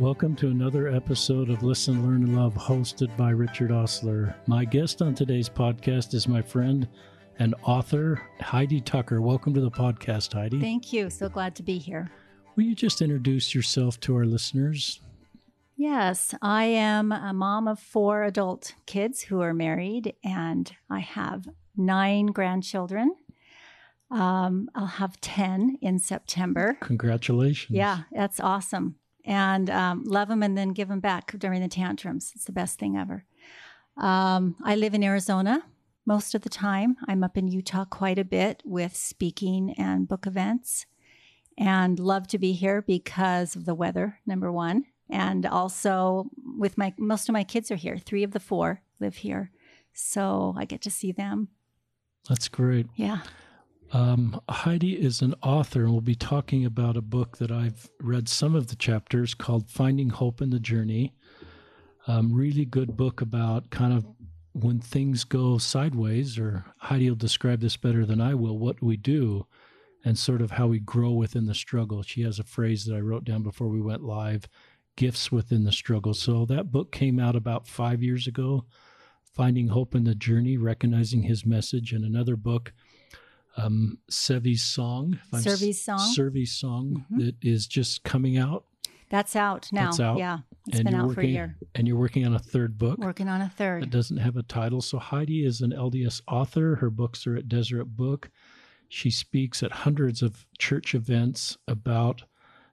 Welcome to another episode of Listen, Learn, and Love, hosted by Richard Ostler. My guest on today's podcast is my friend and author, Heidi Tucker. Welcome to the podcast, Heidi. Thank you. So glad to be here. Will you just introduce yourself to our listeners? Yes, I am a mom of four adult kids who are married, and I have nine grandchildren. Um, I'll have 10 in September. Congratulations. Yeah, that's awesome. And um, love them and then give them back during the tantrums. It's the best thing ever. Um, I live in Arizona most of the time. I'm up in Utah quite a bit with speaking and book events and love to be here because of the weather, number one. And also with my, most of my kids are here. Three of the four live here. So I get to see them. That's great. Yeah. Um, Heidi is an author, and we'll be talking about a book that I've read some of the chapters called Finding Hope in the Journey. Um, really good book about kind of when things go sideways, or Heidi will describe this better than I will, what we do and sort of how we grow within the struggle. She has a phrase that I wrote down before we went live gifts within the struggle. So that book came out about five years ago, Finding Hope in the Journey, Recognizing His Message, and another book um, Sevi's song. Survey's song. Survey's song mm-hmm. that is just coming out. That's out now. That's out. Yeah, it's and been out working, for a year. And you're working on a third book. Working on a third. It doesn't have a title. So Heidi is an LDS author. Her books are at Deseret Book. She speaks at hundreds of church events about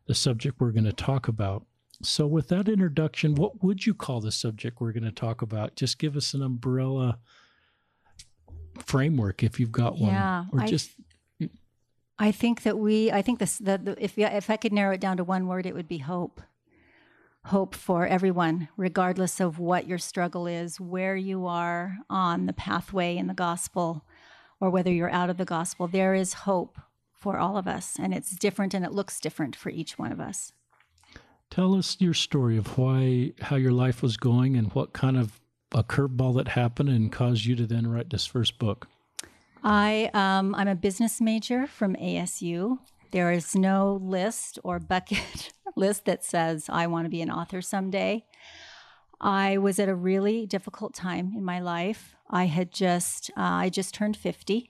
the subject we're going to talk about. So, with that introduction, what would you call the subject we're going to talk about? Just give us an umbrella framework if you've got one, yeah, or just. I think that we. I think this. That if if I could narrow it down to one word, it would be hope. Hope for everyone, regardless of what your struggle is, where you are on the pathway in the gospel, or whether you're out of the gospel. There is hope for all of us, and it's different, and it looks different for each one of us. Tell us your story of why, how your life was going, and what kind of a curveball that happened and caused you to then write this first book? I um, I'm a business major from ASU. There is no list or bucket list that says I want to be an author someday. I was at a really difficult time in my life. I had just uh, I just turned 50.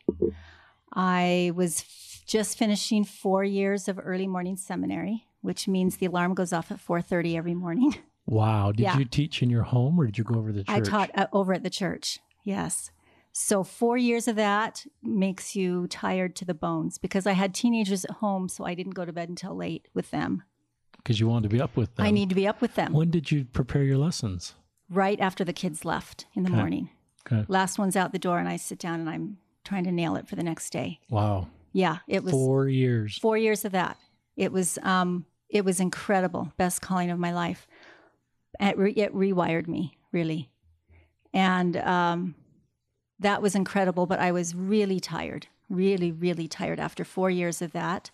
I was f- just finishing 4 years of early morning seminary, which means the alarm goes off at 4:30 every morning. Wow. Did Yeah. you teach in your home or did you go over the church? I taught uh, over at the church. Yes. So four years of that makes you tired to the bones because I had teenagers at home, so I didn't go to bed until late with them. because you wanted to be up with them. I need to be up with them When did you prepare your lessons? right after the kids left in the Okay. morning. Okay. Last one's out the door, and I sit down and I'm trying to nail it for the next day. Wow. Yeah, it was Four years. four years of that. It was um, it was incredible. Best calling of my life. It, re- it rewired me really, and um, that was incredible. But I was really tired, really, really tired after four years of that.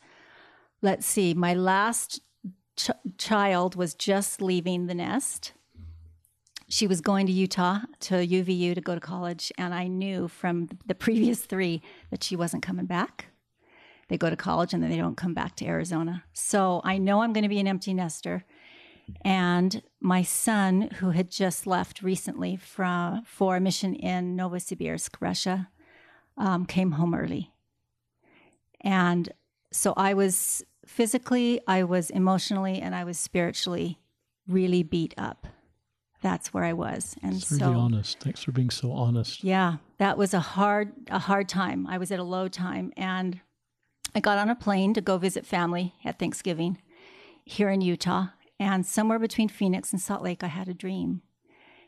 Let's see, my last ch- child was just leaving the nest. She was going to Utah to UVU to go to college, and I knew from the previous three that she wasn't coming back they go to college and then they don't come back to Arizona. So I know I'm going to be an empty nester. And my son, who had just left recently from, for a mission in Novosibirsk, Russia, um, came home early. And so I was physically, I was emotionally, and I was spiritually really beat up. That's where I was. And It's so really honest. Thanks for being so honest. yeah, that was a hard a hard time. I was at a low time and I got on a plane to go visit family at Thanksgiving here in Utah. And somewhere between Phoenix and Salt Lake, I had a dream.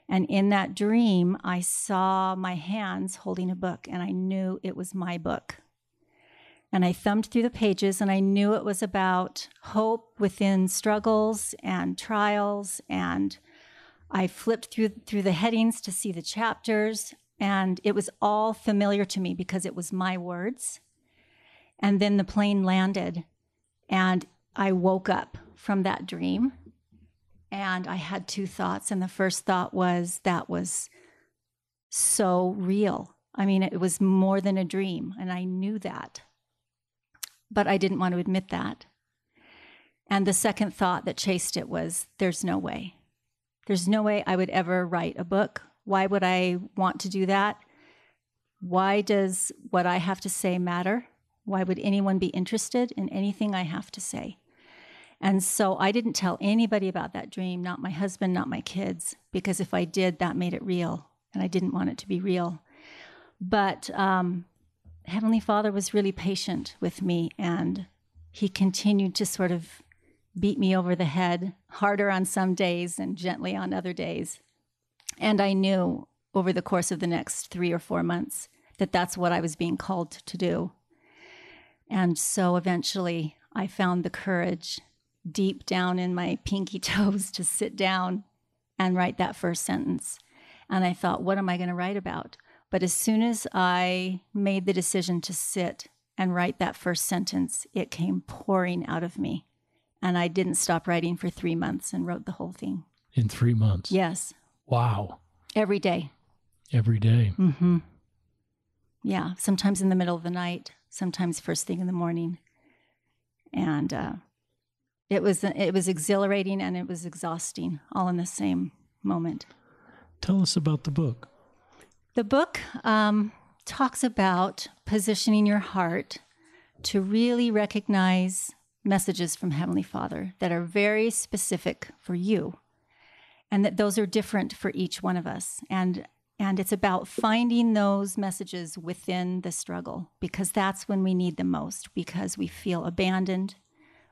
And in that dream, I saw my hands holding a book, and I knew it was my book. And I thumbed through the pages, and I knew it was about hope within struggles and trials. And I flipped through through the headings to see the chapters, and it was all familiar to me because it was my words. And then the plane landed, and I woke up from that dream. And I had two thoughts. And the first thought was that was so real. I mean, it was more than a dream, and I knew that. But I didn't want to admit that. And the second thought that chased it was there's no way. There's no way I would ever write a book. Why would I want to do that? Why does what I have to say matter? Why would anyone be interested in anything I have to say? And so I didn't tell anybody about that dream, not my husband, not my kids, because if I did, that made it real. And I didn't want it to be real. But um, Heavenly Father was really patient with me, and He continued to sort of beat me over the head, harder on some days and gently on other days. And I knew over the course of the next three or four months that that's what I was being called to do. And so eventually I found the courage deep down in my pinky toes to sit down and write that first sentence. And I thought, what am I going to write about? But as soon as I made the decision to sit and write that first sentence, it came pouring out of me. And I didn't stop writing for three months and wrote the whole thing. In three months? Yes. Wow. Every day. Every day. Mm-hmm. Yeah. Sometimes in the middle of the night, sometimes first thing in the morning. And uh, it was it was exhilarating and it was exhausting all in the same moment. Tell us about the book. The book um, talks about positioning your heart to really recognize messages from Heavenly Father that are very specific for you, and that those are different for each one of us. And and it's about finding those messages within the struggle because that's when we need them most because we feel abandoned,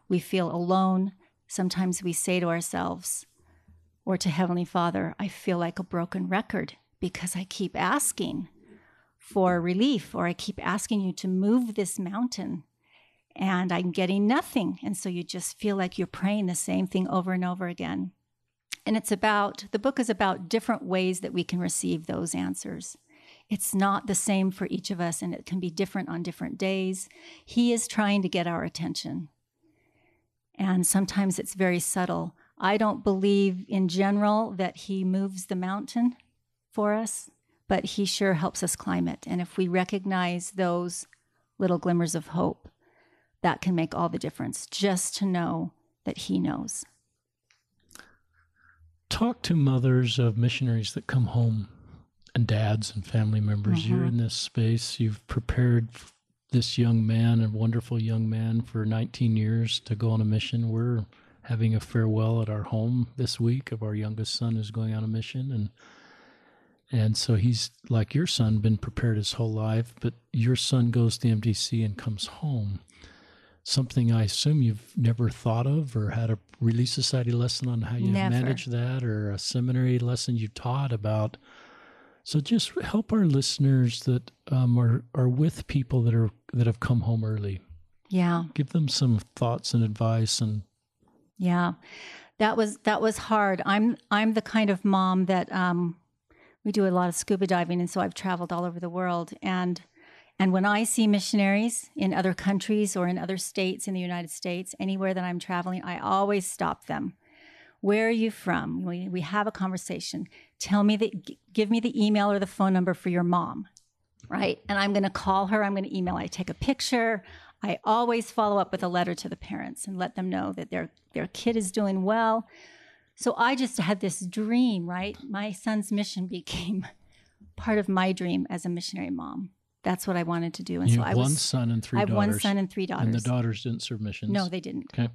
we feel alone. Sometimes we say to ourselves or to Heavenly Father, I feel like a broken record because I keep asking for relief or I keep asking you to move this mountain and I'm getting nothing. And so you just feel like you're praying the same thing over and over again. And it's about, the book is about different ways that we can receive those answers. It's not the same for each of us, and it can be different on different days. He is trying to get our attention. And sometimes it's very subtle. I don't believe in general that he moves the mountain for us, but he sure helps us climb it. And if we recognize those little glimmers of hope, that can make all the difference just to know that he knows talk to mothers of missionaries that come home and dads and family members. Mm-hmm. You're in this space. You've prepared this young man, a wonderful young man, for 19 years to go on a mission. We're having a farewell at our home this week of our youngest son who's going on a mission and and so he's like your son been prepared his whole life but your son goes to MTC and comes home something I assume you've never thought of or had a Relief Society lesson on how you manage that or a seminary lesson you taught about. So just help our listeners that um, are are with people that are that have come home early. Yeah. Give them some thoughts and advice and Yeah. That was that was hard. I'm I'm the kind of mom that um we do a lot of scuba diving and so I've traveled all over the world and and when I see missionaries in other countries or in other states in the United States, anywhere that I'm traveling, I always stop them. Where are you from? We, we have a conversation. Tell me that, give me the email or the phone number for your mom, right? And I'm going to call her. I'm going to email. I take a picture. I always follow up with a letter to the parents and let them know that their their kid is doing well. So I just had this dream, right? My son's mission became part of my dream as a missionary mom that's what I wanted to do. And you so I was one was, son and three. I have daughters, one son and three daughters. And the daughters didn't serve missions. No, they didn't. Okay.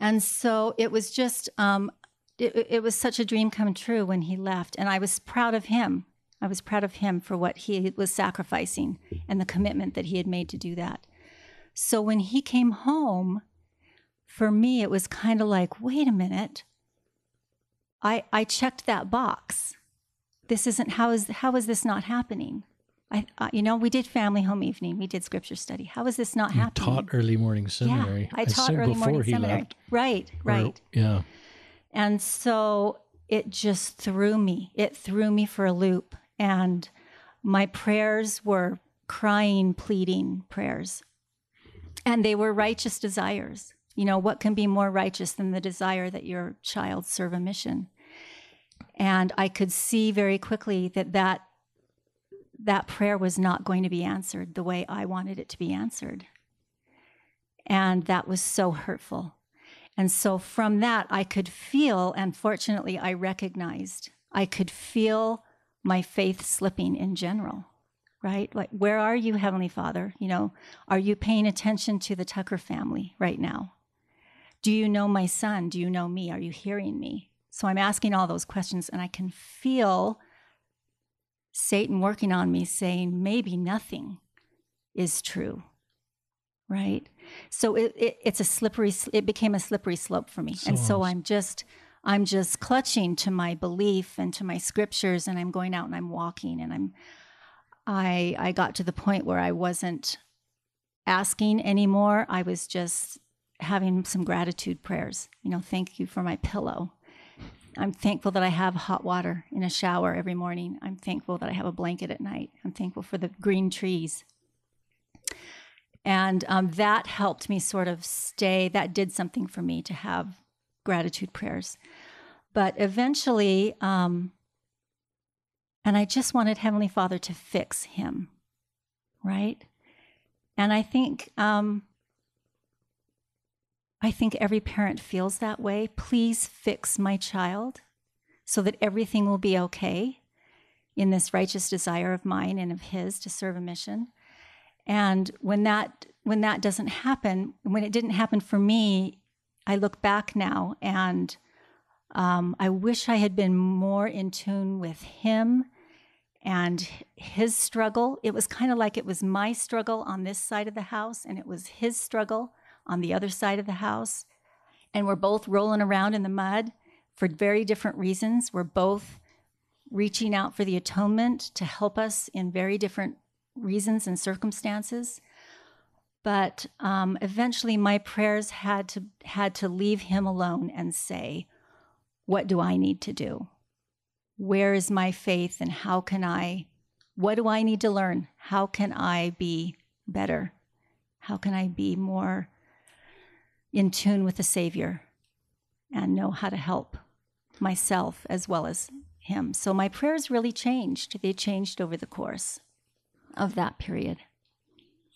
And so it was just, um, it, it was such a dream come true when he left, and I was proud of him. I was proud of him for what he was sacrificing and the commitment that he had made to do that. So when he came home, for me, it was kind of like, wait a minute. I I checked that box. This isn't how is how is this not happening? I, uh, you know, we did family home evening. We did scripture study. How is this not you happening? Taught early morning seminary. Yeah, I, I taught early morning seminary. Left. Right, right. Or, yeah. And so it just threw me. It threw me for a loop, and my prayers were crying, pleading prayers, and they were righteous desires. You know, what can be more righteous than the desire that your child serve a mission? And I could see very quickly that that that prayer was not going to be answered the way I wanted it to be answered. And that was so hurtful. And so from that, I could feel, and fortunately, I recognized, I could feel my faith slipping in general, right? Like, where are you, Heavenly Father? You know, are you paying attention to the Tucker family right now? Do you know my son? Do you know me? Are you hearing me? So I'm asking all those questions, and I can feel Satan working on me saying, maybe nothing is true. Right? So it, it, it's a slippery, it became a slippery slope for me. and so I'm just, I'm just clutching to my belief and to my scriptures, and I'm going out and I'm walking, and I'm, I, I got to the point where I wasn't asking anymore. I was just having some gratitude prayers. You know, thank you for my pillow. I'm thankful that I have hot water in a shower every morning. I'm thankful that I have a blanket at night. I'm thankful for the green trees. And um, that helped me sort of stay, that did something for me to have gratitude prayers. But eventually, um, and I just wanted Heavenly Father to fix him, right? And I think um, I think every parent feels that way. Please fix my child so that everything will be okay in this righteous desire of mine and of his to serve a mission. And when that when that doesn't happen, when it didn't happen for me, I look back now and um, I wish I had been more in tune with him and his struggle. It was kind of like it was my struggle on this side of the house, and it was his struggle on the other side of the house. And we're both rolling around in the mud for very different reasons. We're both reaching out for the atonement to help us in very different reasons and circumstances. But um, eventually, my prayers had to had to leave him alone and say, "What do I need to do? Where is my faith, and how can I? What do I need to learn? How can I be better? How can I be more in tune with the Savior and know how to help myself as well as Him. So my prayers really changed. They changed over the course of that period.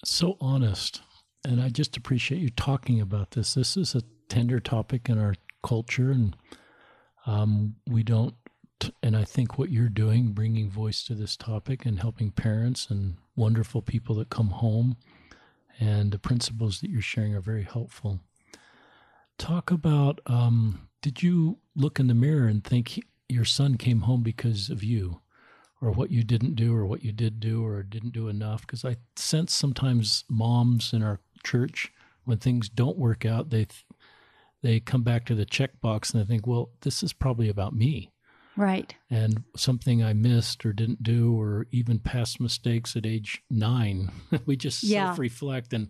So honest. And I just appreciate you talking about this. This is a tender topic in our culture, and um, we don't. And I think what you're doing, bringing voice to this topic and helping parents and wonderful people that come home, and the principles that you're sharing are very helpful. Talk about um, did you look in the mirror and think he, your son came home because of you, or what you didn't do, or what you did do, or didn't do enough? Because I sense sometimes moms in our church, when things don't work out, they they come back to the checkbox and they think, well, this is probably about me. Right. And something I missed or didn't do, or even past mistakes at age nine. we just yeah. self reflect and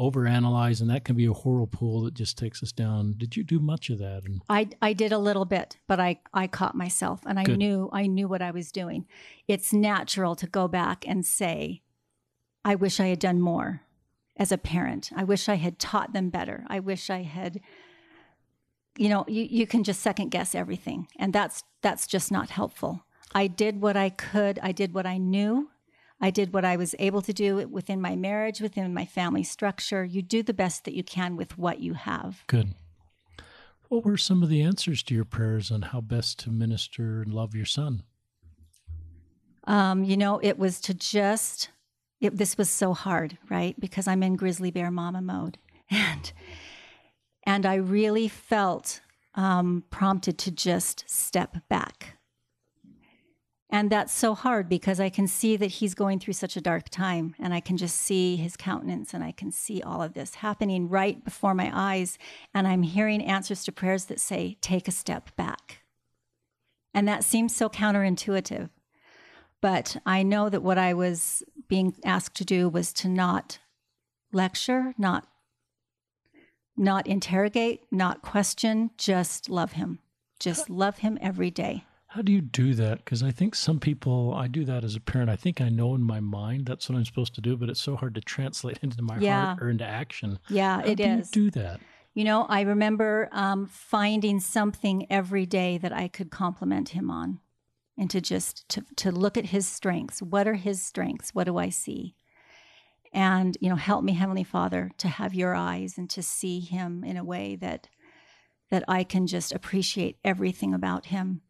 overanalyze, and that can be a whirlpool that just takes us down. Did you do much of that? And I I did a little bit, but I I caught myself, and I Good. knew I knew what I was doing. It's natural to go back and say, I wish I had done more as a parent. I wish I had taught them better. I wish I had. You know, you, you can just second guess everything, and that's that's just not helpful. I did what I could. I did what I knew I did what I was able to do within my marriage, within my family structure. You do the best that you can with what you have. Good. What were some of the answers to your prayers on how best to minister and love your son? Um, you know, it was to just, it, this was so hard, right? Because I'm in grizzly bear mama mode. And, and I really felt um, prompted to just step back and that's so hard because I can see that he's going through such a dark time and I can just see his countenance and I can see all of this happening right before my eyes. And I'm hearing answers to prayers that say, take a step back. And that seems so counterintuitive. But I know that what I was being asked to do was to not lecture, not not interrogate, not question, just love him. Just love him every day. How do you do that? Because I think some people, I do that as a parent. I think I know in my mind that's what I'm supposed to do, but it's so hard to translate into my yeah. heart or into action. Yeah, How it do is. do that? You know, I remember um, finding something every day that I could compliment him on, and to just to to look at his strengths. What are his strengths? What do I see? And you know, help me, Heavenly Father, to have your eyes and to see him in a way that that I can just appreciate everything about him.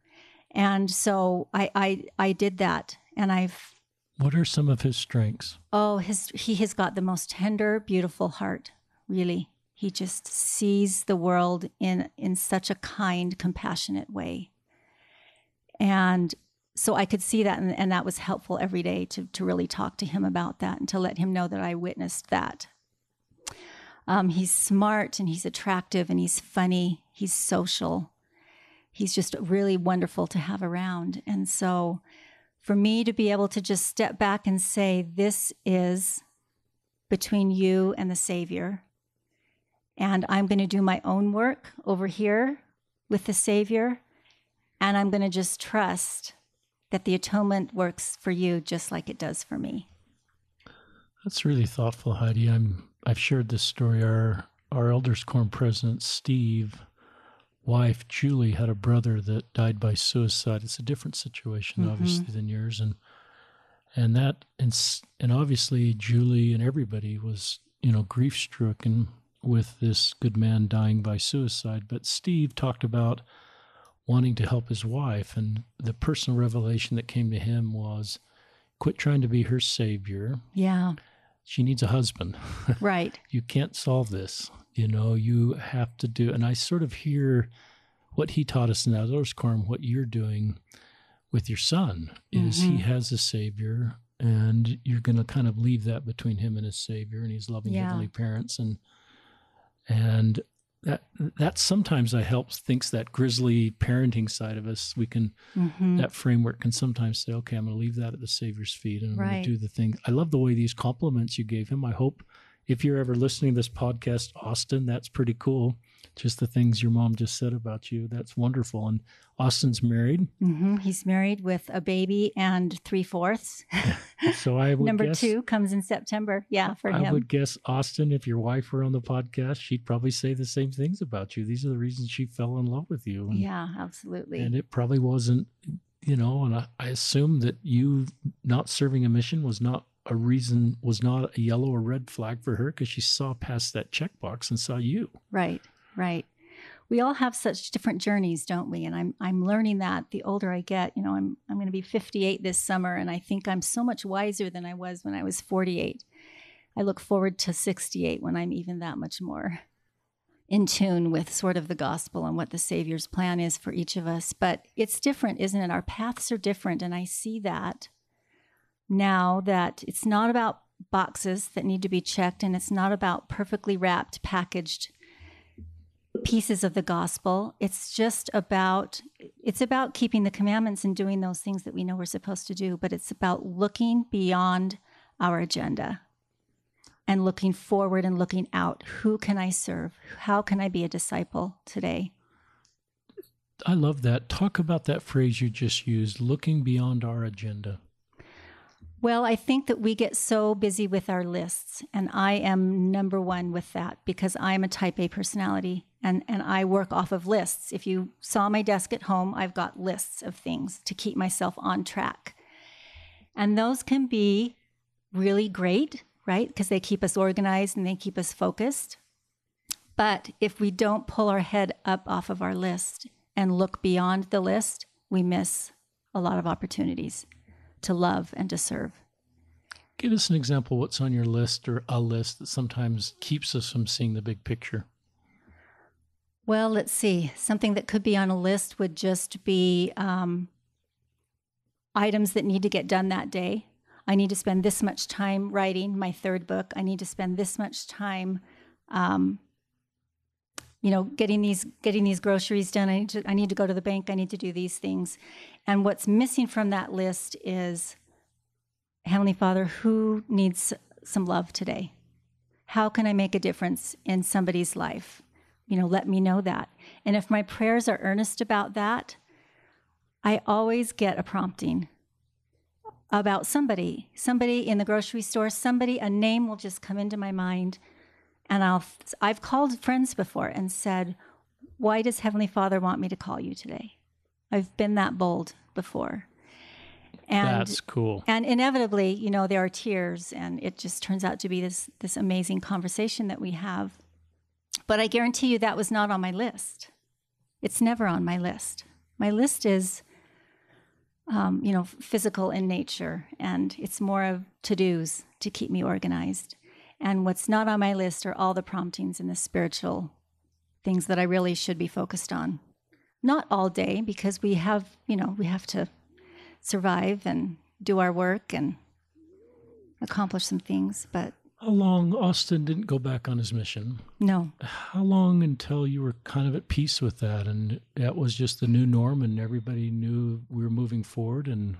And so I I, I did that and I've What are some of his strengths? oh his he has got the most tender, beautiful heart, really. He just sees the world in in such a kind, compassionate way. And so I could see that and, and that was helpful every day to to really talk to him about that and to let him know that I witnessed that. Um, he's smart and he's attractive and he's funny. He's social. He's just really wonderful to have around. And so for me to be able to just step back and say, this is between you and the Savior. And I'm going to do my own work over here with the Savior. And I'm going to just trust that the atonement works for you just like it does for me. That's really thoughtful, Heidi. I'm I've shared this story. Our our elders quorum president Steve, wife Julie had a brother that died by suicide. It's a different situation, Mhm. obviously, than yours, and and that and and obviously Julie and everybody was you know grief stricken with this good man dying by suicide. But Steve talked about wanting to help his wife, and the personal revelation that came to him was, quit trying to be her savior Yeah, she needs a husband. right. you can't solve this. You know, you have to do. And I sort of hear what he taught us in that Elders Quorum, what you're doing with your son is he Mhm. has a savior and you're going to kind of leave that between him and his savior and he's loving Yeah. heavenly parents and and that that sometimes I help thinks that grizzly parenting side of us we can Mhm. that framework can sometimes say, okay, I'm going to leave that at the Savior's feet and I'm going to do the thing. I love the way these compliments you gave him. I hope if you're ever listening to this podcast, Austin, that's pretty cool. Just the things your mom just said about you. That's wonderful. And Austin's married. hmm He's married with a baby and three fourths. So I would Number guess, two comes in September. Yeah, for I him. would guess, Austin, if your wife were on the podcast, she'd probably say the same things about you. These are the reasons she fell in love with you. And, yeah, absolutely. and it probably wasn't you know and I, I assume that you not serving a mission was not a reason was not a yellow or red flag for her because she saw past that checkbox and saw you Right, right. We all have such different journeys, don't we? And I'm I'm learning that the older I get. You know, I'm I'm going to be 58 this summer, and I think I'm so much wiser than I was when I was 48. I look forward to 68 when I'm even that much more in tune with sort of the gospel and what the Savior's plan is for each of us. But it's different, isn't it? Our paths are different, and I see that now that it's not about boxes that need to be checked, and it's not about perfectly wrapped, packaged pieces of the gospel. It's just about it's about keeping the commandments and doing those things that we know we're supposed to do but it's about looking beyond our agenda and looking forward and looking out. Who can i serve? How can i be a disciple today? I love that. Talk about that phrase you just used looking beyond our agenda Well, I think that we get so busy with our lists, and I am number one with that because I'm a type A personality and, and I work off of lists. If you saw my desk at home, I've got lists of things to keep myself on track. And those can be really great, right? Because they keep us organized and they keep us focused. But if we don't pull our head up off of our list and look beyond the list, we miss a lot of opportunities to love and to serve. give us an example what's on your list or a list that sometimes keeps us from seeing the big picture Well, let's see. Something that could be on a list would just be um, items that need to get done that day. I need to spend this much time writing my third book. I need to spend this much time, um, you know, getting these getting these groceries done. I need to I need to go to the bank. I need to do these things. And what's missing from that list is, Heavenly Father, who needs some love today? How can I make a difference in somebody's life? you know, let me know that. And if my prayers are earnest about that, I always get a prompting about somebody, somebody in the grocery store, somebody, a name will just come into my mind. And I'll, I've called friends before and said, Why does Heavenly Father want me to call you today? I've been that bold before. And that's cool and inevitably, you know, there are tears, and it just turns out to be this this amazing conversation that we have. But I guarantee you that was not on my list. It's never on my list. My list is, um, you know, physical in nature, and it's more of to dos to keep me organized. And what's not on my list are all the promptings and the spiritual things that I really should be focused on. Not all day, because we have, you know, we have to survive and do our work and accomplish some things, but How long Austin didn't go back on his mission? no. How long until you were kind of at peace with that and that was just the new norm and everybody knew we were moving forward? And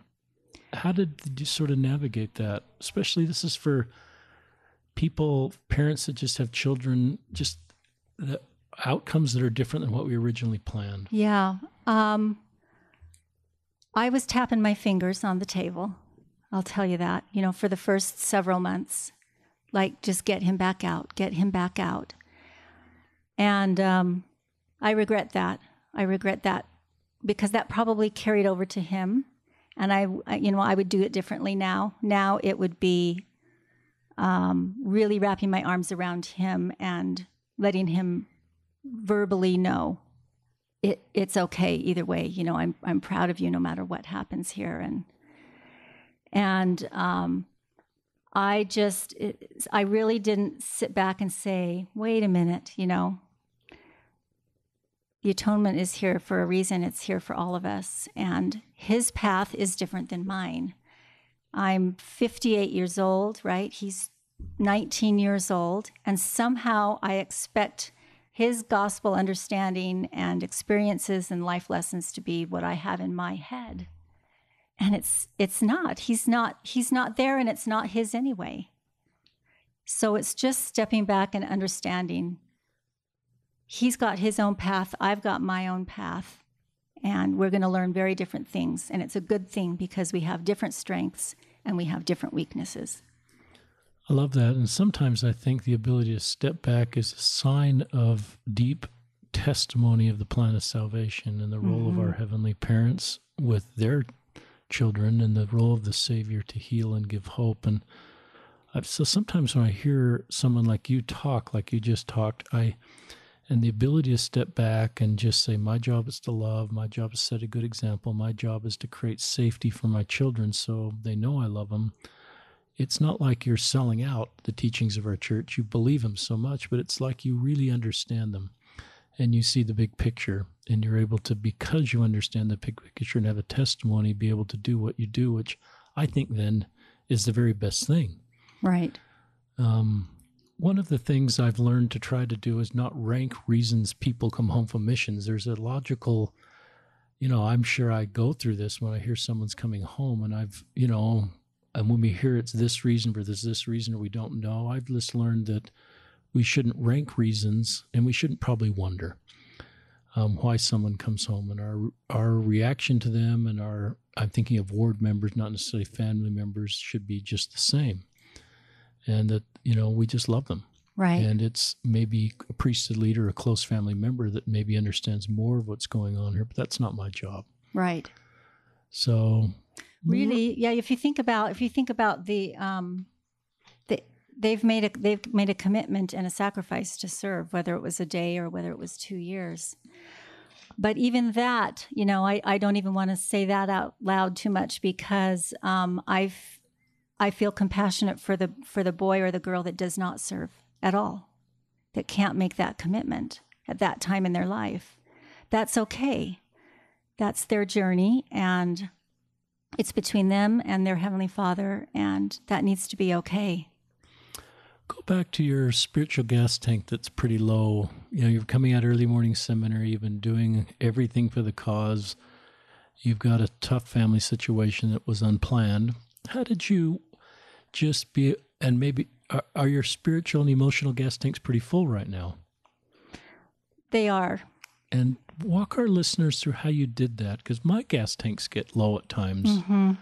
how did you sort of navigate that? Especially this is for people, parents that just have children, just the outcomes that are different than what we originally planned. Yeah. Um, I was tapping my fingers on the table. I'll tell you that, you know, for the first several months, like just get him back out, get him back out. And um, I regret that. I regret that because that probably carried over to him. And I, you know, I would do it differently now. Now it would be um, really wrapping my arms around him and letting him verbally know it it's okay either way. You know, I'm I'm proud of you no matter what happens here, and and um, I just it, I really didn't sit back and say, wait a minute, you know. The atonement is here for a reason. It's here for all of us. And his path is different than mine. I'm 58 years old, right? He's 19 years old. And somehow I expect his gospel understanding and experiences and life lessons to be what I have in my head. And it's it's not. He's not he's not there and it's not his anyway. So it's just stepping back and understanding he's got his own path, I've got my own path, and we're going to learn very different things and it's a good thing because we have different strengths and we have different weaknesses. I love that. And sometimes I think the ability to step back is a sign of deep testimony of the plan of salvation and the role of our mm-hmm. heavenly parents with their children and the role of the Savior to heal and give hope. And so sometimes when I hear someone like you talk, like you just talked, I and the ability to step back and just say, My job is to love, my job is to set a good example, my job is to create safety for my children so they know I love them it's not like you're selling out the teachings of our church. You believe them so much, but it's like you really understand them and you see the big picture and you're able to, because you understand the big picture and have a testimony, be able to do what you do, which I think then is the very best thing. Right. Um, one of the things I've learned to try to do is not rank reasons people come home from missions. There's a logical, you know, I'm sure I go through this when I hear someone's coming home and I've, you know, and when we hear it's this reason or there's this reason or we don't know, I've just learned that we shouldn't rank reasons and we shouldn't probably wonder um, why someone comes home. And our our reaction to them and our I'm thinking of ward members, not necessarily family members, should be just the same, and that you know we just love them. Right. And it's maybe a priesthood leader, a close family member that maybe understands more of what's going on here, but that's not my job. right. So really yeah if you think about if you think about the um the, they've made a they've made a commitment and a sacrifice to serve whether it was a day or whether it was two years but even that you know i, I don't even want to say that out loud too much because um, i've i feel compassionate for the for the boy or the girl that does not serve at all that can't make that commitment at that time in their life that's okay that's their journey and it's between them and their heavenly father and that needs to be okay Go back to your spiritual gas tank that's pretty low. You know, you're coming out early morning seminary, you've been doing everything for the cause. You've got a tough family situation that was unplanned. How did you just be and maybe are, are your spiritual and emotional gas tanks pretty full right now? they are And walk our listeners through how you did that because my gas tanks get low at times. mm-hmm.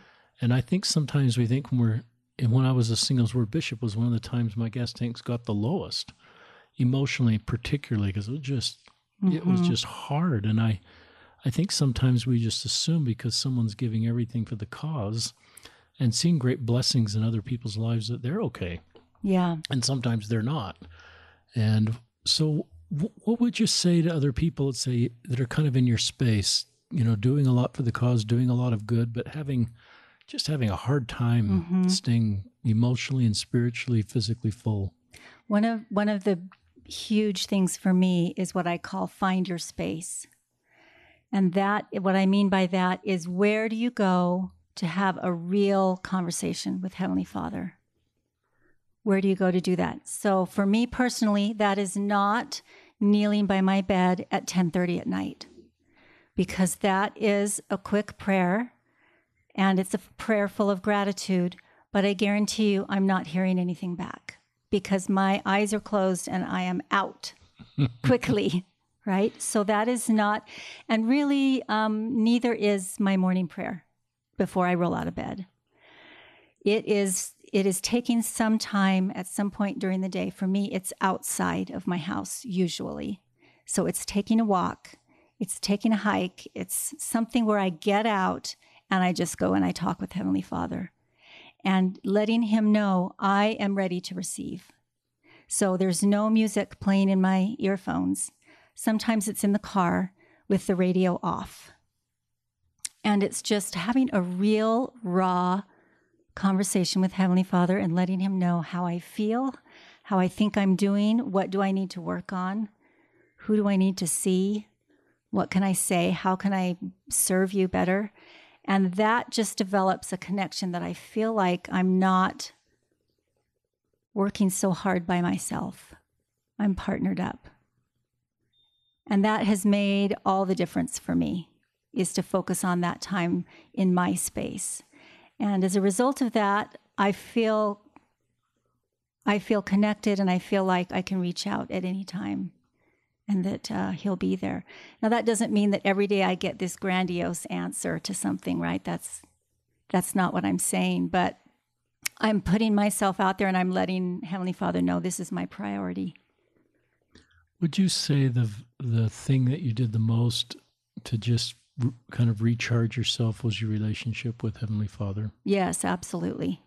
And I think sometimes we think when we're, and when I was a singles word bishop was one of the times my gas tanks got the lowest, emotionally particularly because it was just, it was just hard. And I, I think sometimes we just assume because someone's giving everything for the cause and seeing great blessings in other people's lives that they're okay yeah and sometimes they're not. And so, what would you say to other people that say that are kind of in your space, you know, doing a lot for the cause, doing a lot of good, but having just having a hard time mm-hmm. staying emotionally and spiritually, physically full? One of one of the huge things for me is what I call find your space. And that what I mean by that is where do you go to have a real conversation with Heavenly Father? Where do you go to do that? So for me personally, that is not kneeling by my bed at 10:30 at night. Because that is a quick prayer and it's a prayer full of gratitude, but I guarantee you I'm not hearing anything back because my eyes are closed and I am out quickly, right? So that is not, and really, um, neither is my morning prayer before I roll out of bed. It is it is taking some time at some point during the day. For me, it's outside of my house usually. So it's taking a walk, it's taking a hike, it's something where I get out and I just go and I talk with Heavenly Father and letting Him know I am ready to receive. So there's no music playing in my earphones. Sometimes it's in the car with the radio off. And it's just having a real, raw conversation with Heavenly Father and letting Him know how I feel, how I think I'm doing, what do I need to work on, who do I need to see, what can I say, how can I serve you better. And that just develops a connection that I feel like I'm not working so hard by myself. I'm partnered up. And that has made all the difference for me is to focus on that time in my space. And as a result of that, I feel I feel connected and I feel like I can reach out at any time and that uh, he'll be there. Now that doesn't mean that every day I get this grandiose answer to something, right? That's that's not what I'm saying, but I'm putting myself out there and I'm letting Heavenly Father know this is my priority. Would you say the the thing that you did the most to just kind of recharge yourself was your relationship with Heavenly Father? Yes, absolutely.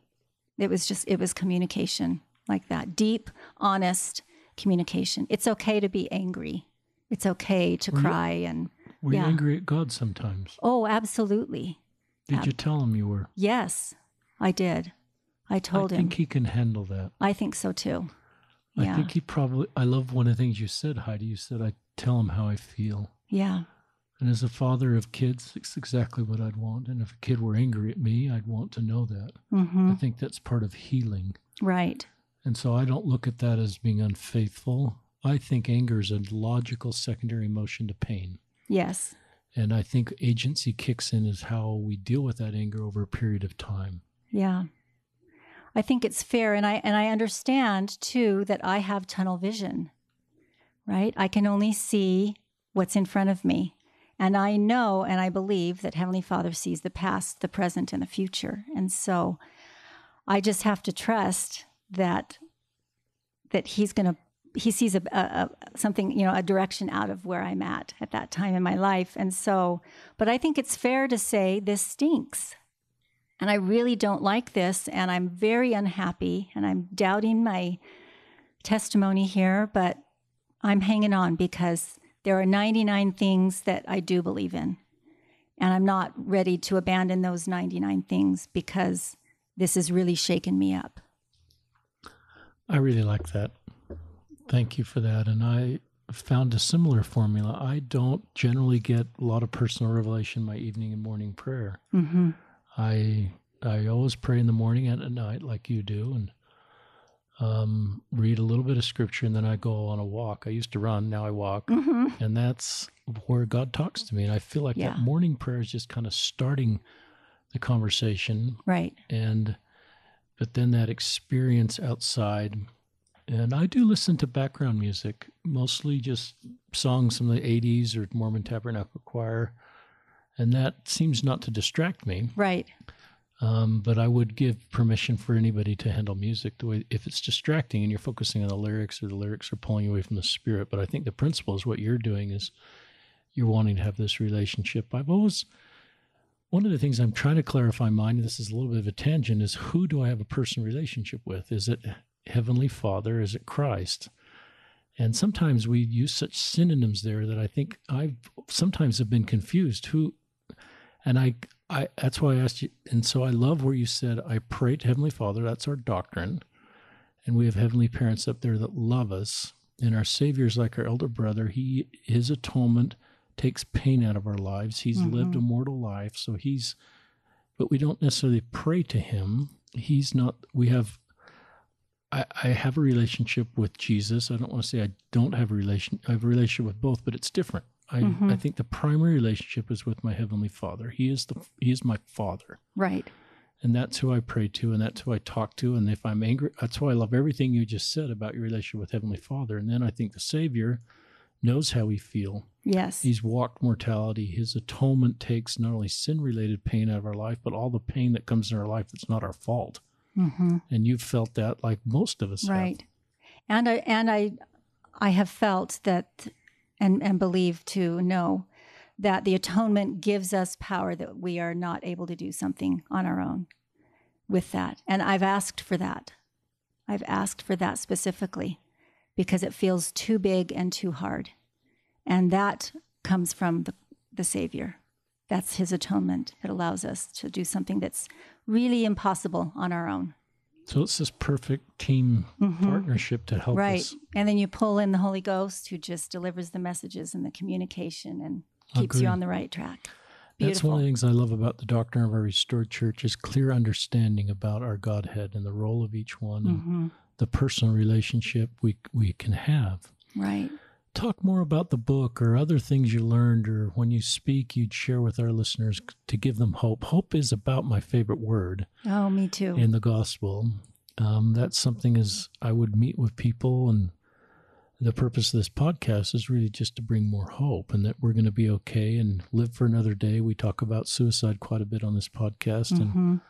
It was just, it was communication like that deep, honest communication. It's okay to be angry, it's okay to were cry. You, and were yeah. you angry at God sometimes? Oh, absolutely. Did Ab- you tell him you were? Yes, I did. I told I him. I think he can handle that. I think so too. I yeah. think he probably, I love one of the things you said, Heidi. You said, I tell him how I feel. Yeah. And as a father of kids, it's exactly what I'd want. And if a kid were angry at me, I'd want to know that. Mm-hmm. I think that's part of healing. Right. And so I don't look at that as being unfaithful. I think anger is a logical secondary emotion to pain. Yes. And I think agency kicks in as how we deal with that anger over a period of time. Yeah. I think it's fair and I and I understand too that I have tunnel vision. Right? I can only see what's in front of me. And I know and I believe that Heavenly Father sees the past, the present, and the future. And so I just have to trust that that He's going to he sees a, a, something you know a direction out of where i'm at at that time in my life. And so but i think it's fair to say this stinks. And i really don't like this. And i'm very unhappy. And i'm doubting my testimony here but i'm hanging on because there are 99 things that I do believe in. And I'm not ready to abandon those 99 things because this has really shaken me up. I really like that. Thank you for that. And I found a similar formula. I don't generally get a lot of personal revelation in my evening and morning prayer. Mm-hmm. I I always pray in the morning and at night, like you do, and um, read a little bit of scripture, and then I go on a walk. I used to run, now I walk, mm-hmm. and that's where God talks to me. And I feel like yeah. that morning prayer is just kind of starting the conversation, right? And but then that experience outside, and I do listen to background music, mostly just songs from the '80s or Mormon Tabernacle Choir, and that seems not to distract me, right? Um, but I would give permission for anybody to handle music the way if it's distracting and you're focusing on the lyrics or the lyrics are pulling away from the spirit. But I think the principle is what you're doing is you're wanting to have this relationship. I've always one of the things I'm trying to clarify in mind, this is a little bit of a tangent, is who do I have a personal relationship with? Is it Heavenly Father? Is it Christ? And sometimes we use such synonyms there that I think I've sometimes have been confused. Who, and I, I, that's why I asked you. And so I love where you said, I pray to Heavenly Father. That's our doctrine. And we have heavenly parents up there that love us. And our Savior is like our elder brother. He, his atonement takes pain out of our lives. He's mm-hmm. lived a mortal life. So he's, but we don't necessarily pray to him. He's not, we have I, I have a relationship with Jesus. I don't want to say I don't have a relation. I have a relationship with both, but it's different. I, mm-hmm. I think the primary relationship is with my heavenly Father. He is the He is my Father. Right. And that's who I pray to, and that's who I talk to. And if I'm angry, that's why I love everything you just said about your relationship with Heavenly Father. And then I think the Savior knows how we feel. Yes. He's walked mortality. His atonement takes not only sin related pain out of our life, but all the pain that comes in our life that's not our fault. Mm-hmm. And you've felt that like most of us right. Have. And I and I I have felt that and and believe to know that the atonement gives us power that we are not able to do something on our own with that. And I've asked for that. I've asked for that specifically because it feels too big and too hard. And that comes from the, the Savior. That's his atonement. It allows us to do something that's really impossible on our own. So it's this perfect team mm-hmm. partnership to help right. us. And then you pull in the Holy Ghost who just delivers the messages and the communication and keeps you on the right track. Beautiful. That's one of the things I love about the doctrine of our restored church is clear understanding about our Godhead and the role of each one mm-hmm. and the personal relationship we we can have. Right talk more about the book or other things you learned or when you speak you'd share with our listeners to give them hope. Hope is about my favorite word oh me too. in the gospel. Um, that's something as i would meet with people and the purpose of this podcast is really just to bring more hope and that we're going to be okay and live for another day. We talk about suicide quite a bit on this podcast mm-hmm. and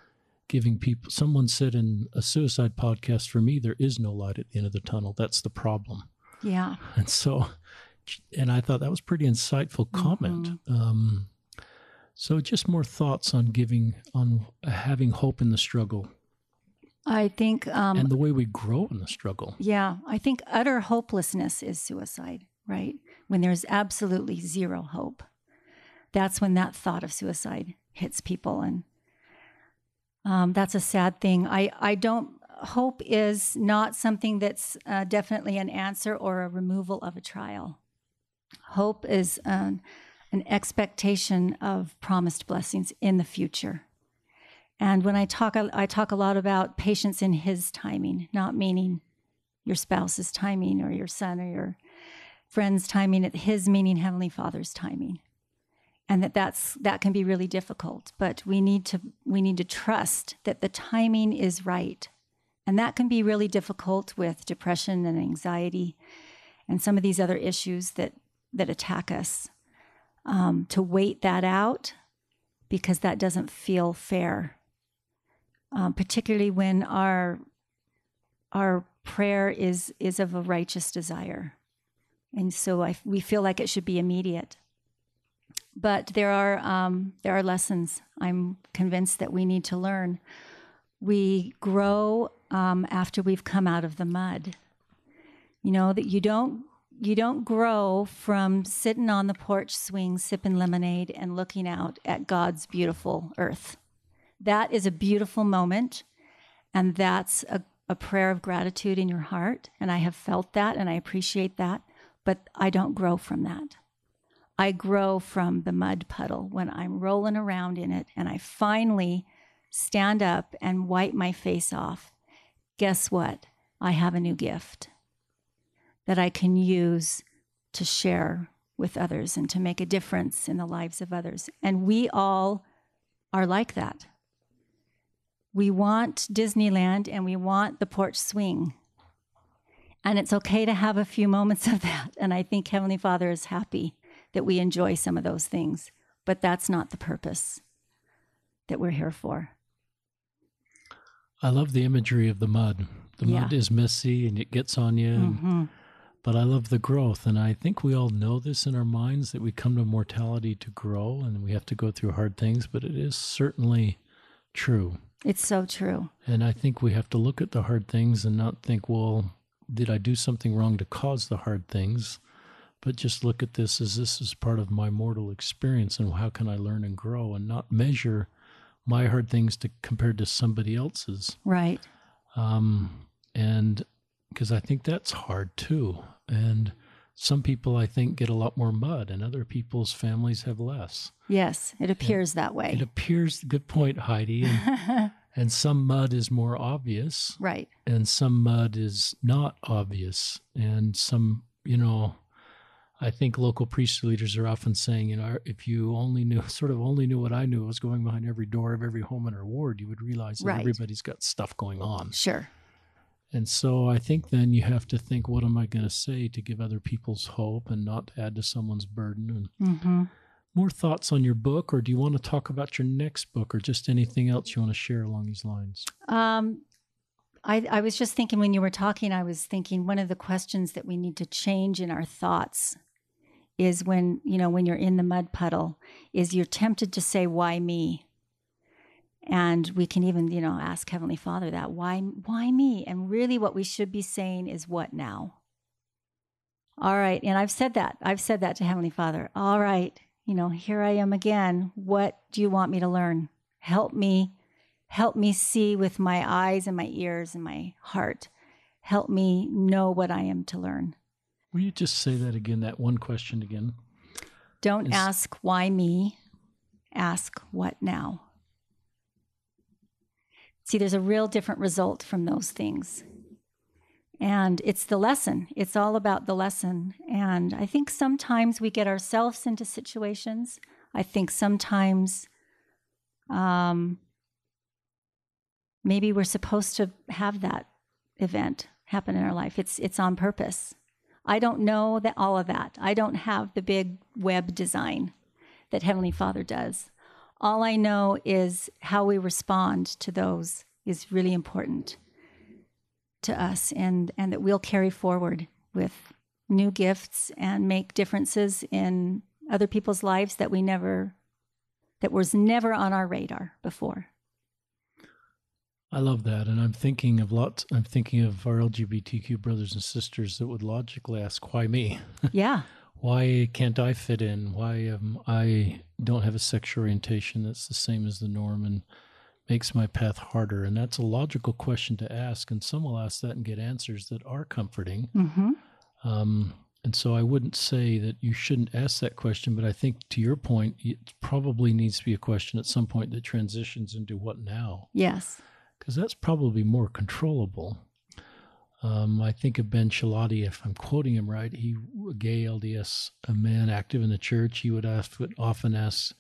giving people someone said in a suicide podcast for me there is no light at the end of the tunnel. That's the problem yeah. And so, and I thought that was pretty insightful comment. Mm-hmm. Um, so, just more thoughts on giving, on having hope in the struggle. I think, um, and the way we grow in the struggle. Yeah, I think utter hopelessness is suicide, right? When there's absolutely zero hope, that's when that thought of suicide hits people, and um, that's a sad thing. I I don't hope is not something that's uh, definitely an answer or a removal of a trial. Hope is an, an expectation of promised blessings in the future. And when I talk, I talk a lot about patience in His timing, not meaning your spouse's timing or your son or your friend's timing, at His meaning Heavenly Father's timing and that that's that can be really difficult but we need to we need to trust that the timing is right and that can be really difficult with depression and anxiety and some of these other issues that, that attack us. Um, to wait that out because that doesn't feel fair, um, particularly when our, our prayer is, is of a righteous desire. And so I, we feel like it should be immediate. But there are, um, there are lessons I'm convinced that we need to learn. We grow um, after we've come out of the mud. You know that you don't you don't grow from sitting on the porch swing sipping lemonade and looking out at God's beautiful earth. That is a beautiful moment, and that's a, a prayer of gratitude in your heart. And I have felt that, and I appreciate that. But I don't grow from that. I grow from the mud puddle when I'm rolling around in it, and I finally stand up and wipe my face off guess what? I have a new gift that I can use to share with others and to make a difference in the lives of others. And we all are like that. We want Disneyland and we want the porch swing. And it's okay to have a few moments of that. And I think Heavenly Father is happy that we enjoy some of those things. But that's not the purpose that we're here for. I love the imagery of the mud. The yeah. mud is messy and it gets on you. Mm-hmm. But I love the growth. And I think we all know this in our minds that we come to mortality to grow and we have to go through hard things, but it is certainly true. It's so true. And I think we have to look at the hard things and not think, well, did I do something wrong to cause the hard things? But just look at this as this is part of my mortal experience and how can I learn and grow and not measure my hard things to compared to somebody else's. Right. Um, and because I think that's hard too. And some people I think get a lot more mud and other people's families have less. Yes, it appears that way. It appears good point, Heidi. And, and some mud is more obvious. right. and some mud is not obvious and some you know i think local priesthood leaders are often saying you know if you only knew sort of only knew what i knew was going behind every door of every home in our ward you would realize that Right. everybody's got stuff going on Sure. and so i think then you have to think what am i going to say to give other people's hope and not add to someone's burden and hmm more thoughts on your book or do you want to talk about your next book or just anything else you want to share along these lines Um, I, I was just thinking when you were talking, I was thinking one of the questions that we need to change in our thoughts is when, you know, when you're in the mud puddle, is you're tempted to say, why me? And we can even, you know, ask Heavenly Father that, why, why me? And really what we should be saying is, what now? All right. And I've said that. I've said that to Heavenly Father. All right. You know, here I am again. What do you want me to learn? Help me help me see with my eyes and my ears and my heart. Help me know what I am to learn. Will you just say that again that one question again Don't Is- ask why me, ask what now. See, there's a real different result from those things. And it's the lesson. It's all about the lesson. And I think sometimes we get ourselves into situations. I think sometimes um, maybe we're supposed to have that event happen in our life. It's it's on purpose. I don't know that all of that. I don't have the big web design that Heavenly Father does. All I know is how we respond to those is really important to us and and that we'll carry forward with new gifts and make differences in other people's lives that we never that was never on our radar before. I love that, and I'm thinking of lots. I'm thinking of our LGBTQ brothers and sisters that would logically ask, "Why me? Yeah. Why can't I fit in? Why um, I don't have a sexual orientation that's the same as the norm and makes my path harder?" And that's a logical question to ask, and some will ask that and get answers that are comforting. Mm-hmm. Um, and so I wouldn't say that you shouldn't ask that question, but I think to your point, it probably needs to be a question at some point that transitions into what now Yes. Because that's probably more controllable. Um, I think of Ben Schilaty, if I'm quoting him right, he a gay LDS, a man active in the church. He would ask, would often ask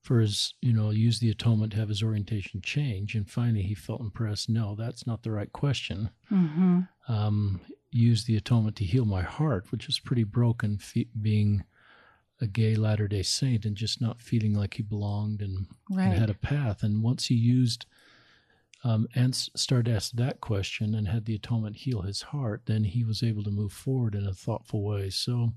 for his, you know, use the atonement to have his orientation change. And finally, he felt impressed. No, that's not the right question. Mm-hmm. Um, use the atonement to heal my heart, which is pretty broken, fe- being a gay Latter Day Saint and just not feeling like he belonged and and had a path. And once he used um, and started to ask that question and had the atonement heal his heart, then he was able to move forward in a thoughtful way. So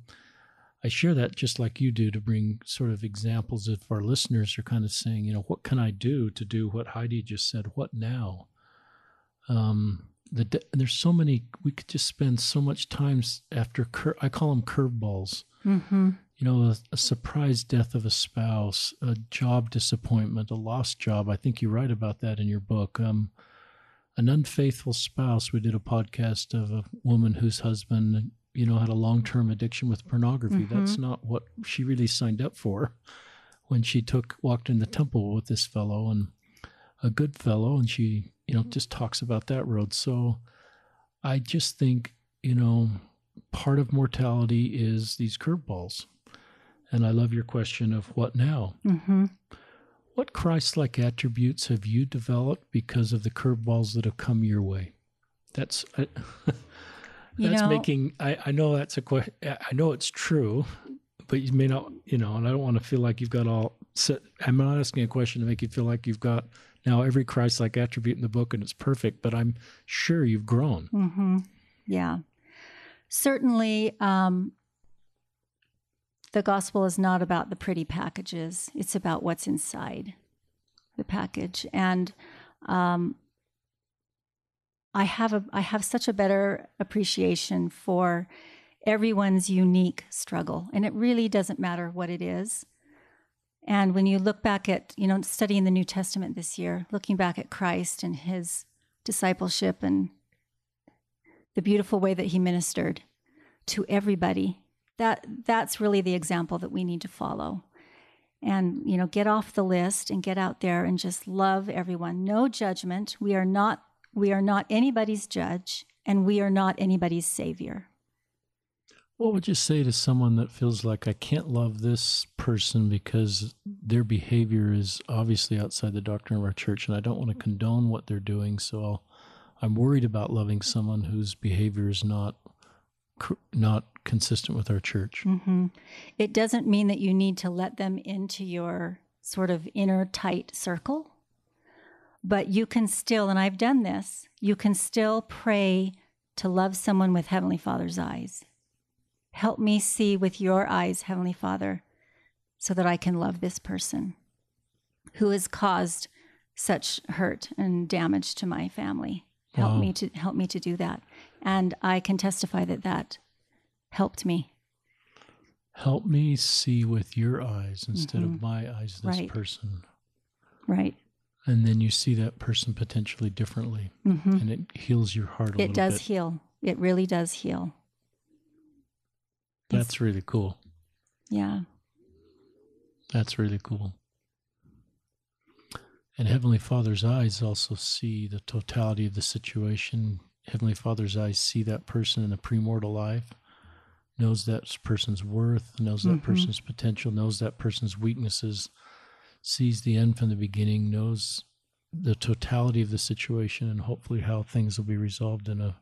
I share that just like you do to bring sort of examples if our listeners are kind of saying, you know, what can I do to do what Heidi just said? What now? Um, the de- there's so many we could just spend so much time after cur- I call them curveballs Mm-hmm. You know, a, a surprise death of a spouse, a job disappointment, a lost job. I think you write about that in your book. Um, an unfaithful spouse. We did a podcast of a woman whose husband, you know, had a long term addiction with pornography. That's not what she really signed up for when she took walked in the temple with this fellow and a good fellow, and she, you know, just talks about that road. So I just think, you know, part of mortality is these curveballs. And I love your question of what now? Mm-hmm. What Christ like attributes have you developed because of the curveballs that have come your way? That's I, You that's know- making I, I know that's a question I know it's true, but you may not you know, and I don't want to feel like you've got all set I'm not asking a question to make you feel like you've got now every Christ like attribute in the book and it's perfect, but I'm sure you've grown. Mm-hmm. Yeah. Certainly, um, the gospel is not about the pretty packages, it's about what's inside the package. And um, I have a I have such a better appreciation for everyone's unique struggle, and it really doesn't matter what it is. And when you look back at, you know, studying the New Testament this year, looking back at Christ and his discipleship and the beautiful way that he ministered to everybody, that that's really the example that we need to follow. And, you know, get off the list and get out there and just love everyone. No judgment. We are not we are not anybody's judge and we are not anybody's savior. What would you say to someone that feels like I can't love this person because their behavior is obviously outside the doctrine of our church and I don't want to condone what they're doing, so i am worried about loving someone whose behavior is not not consistent with our church. Mm-hmm. It doesn't mean that you need to let them into your sort of inner tight circle, but you can still, and I've done this, you can still pray to love someone with Heavenly Father's eyes. Help me see with your eyes, Heavenly Father, so that I can love this person who has caused such hurt and damage to my family. Help wow. me to help me to do that. And I can testify that that helped me. Help me see with your eyes instead mm-hmm. of my eyes this right. person. Right. And then you see that person potentially differently. Mm-hmm. And it heals your heart a it does bit. heal. It really does heal. That's really cool. Yeah. That's really cool. And Heavenly Father's eyes also see the totality of the situation. Heavenly Father's eyes see that person in a premortal life, knows that person's worth, knows that mm-hmm. person's potential, knows that person's weaknesses, sees the end from the beginning, knows the totality of the situation, and hopefully how things will be resolved in a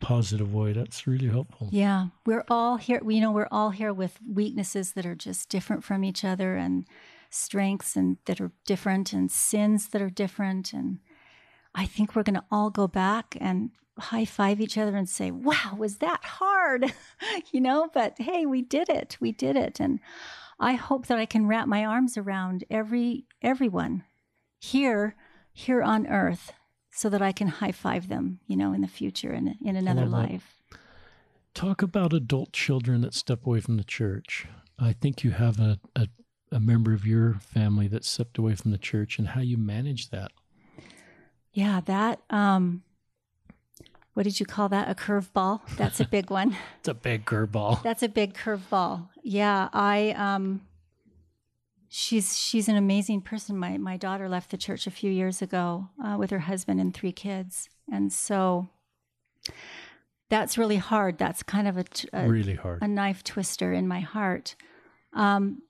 positive way. That's really helpful. Yeah, we're all here. You know, we're all here with weaknesses that are just different from each other, and strengths and that are different, and sins that are different. And I think we're going to all go back and high five each other and say, "Wow, was that hard?" you know. But hey, we did it. We did it, and I hope that I can wrap my arms around every everyone here here on earth so that I can high five them, you know, in the future and in, in another life. Talk about adult children that step away from the church. I think you have a, a, a member of your family that stepped away from the church and how you manage that. Yeah, that um what did you call that? A curveball? That's a big one. it's a big curveball. That's a big curveball. Yeah, I um she's she's an amazing person. My my daughter left the church a few years ago uh, with her husband and three kids, and so that's really hard. That's kind of a, a really hard a knife twister in my heart. Um,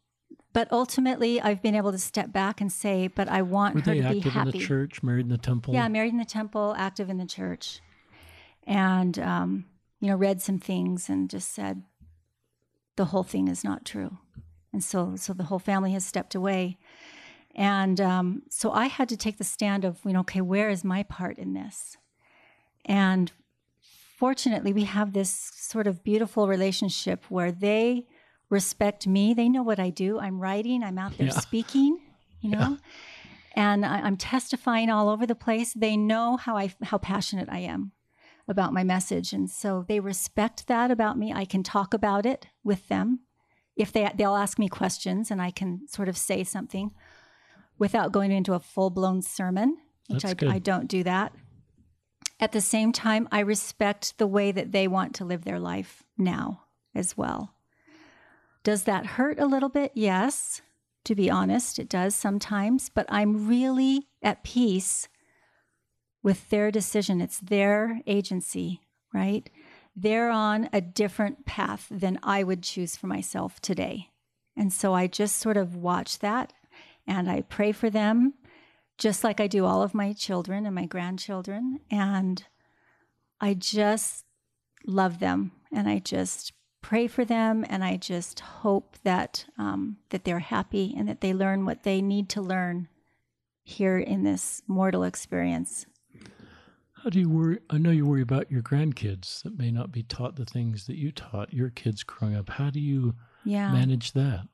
but ultimately, I've been able to step back and say, "But I want Were her to be happy." in the church, married in the temple. Yeah, married in the temple, active in the church, and um, you know, read some things and just said, "The whole thing is not true." and so so the whole family has stepped away and um, so i had to take the stand of you know okay where is my part in this and fortunately we have this sort of beautiful relationship where they respect me. They know what i do. I'm writing. I'm out there yeah. speaking you know? Yeah. and I, i'm testifying all over the place. They know how i how passionate i am about my message. And so they respect that about me. I can talk about it with them. If they they'll ask me questions and I can sort of say something without going into a full blown sermon, which I, I don't do that. At the same time, I respect the way that they want to live their life now as well. Does that hurt a little bit? Yes. To be honest, it does sometimes, but I'm really at peace with their decision. It's their agency, right? they're on a different path than I would choose for myself today. And so I just sort of watch that and I pray for them, just like I do all of my children and my grandchildren. And I just love them and I just pray for them and I just hope that um, that they're happy and that they learn what they need to learn here in this mortal experience. How do you worry? I know you worry about your grandkids that may not be taught the things that you taught your kids growing up. How do you yeah. manage that?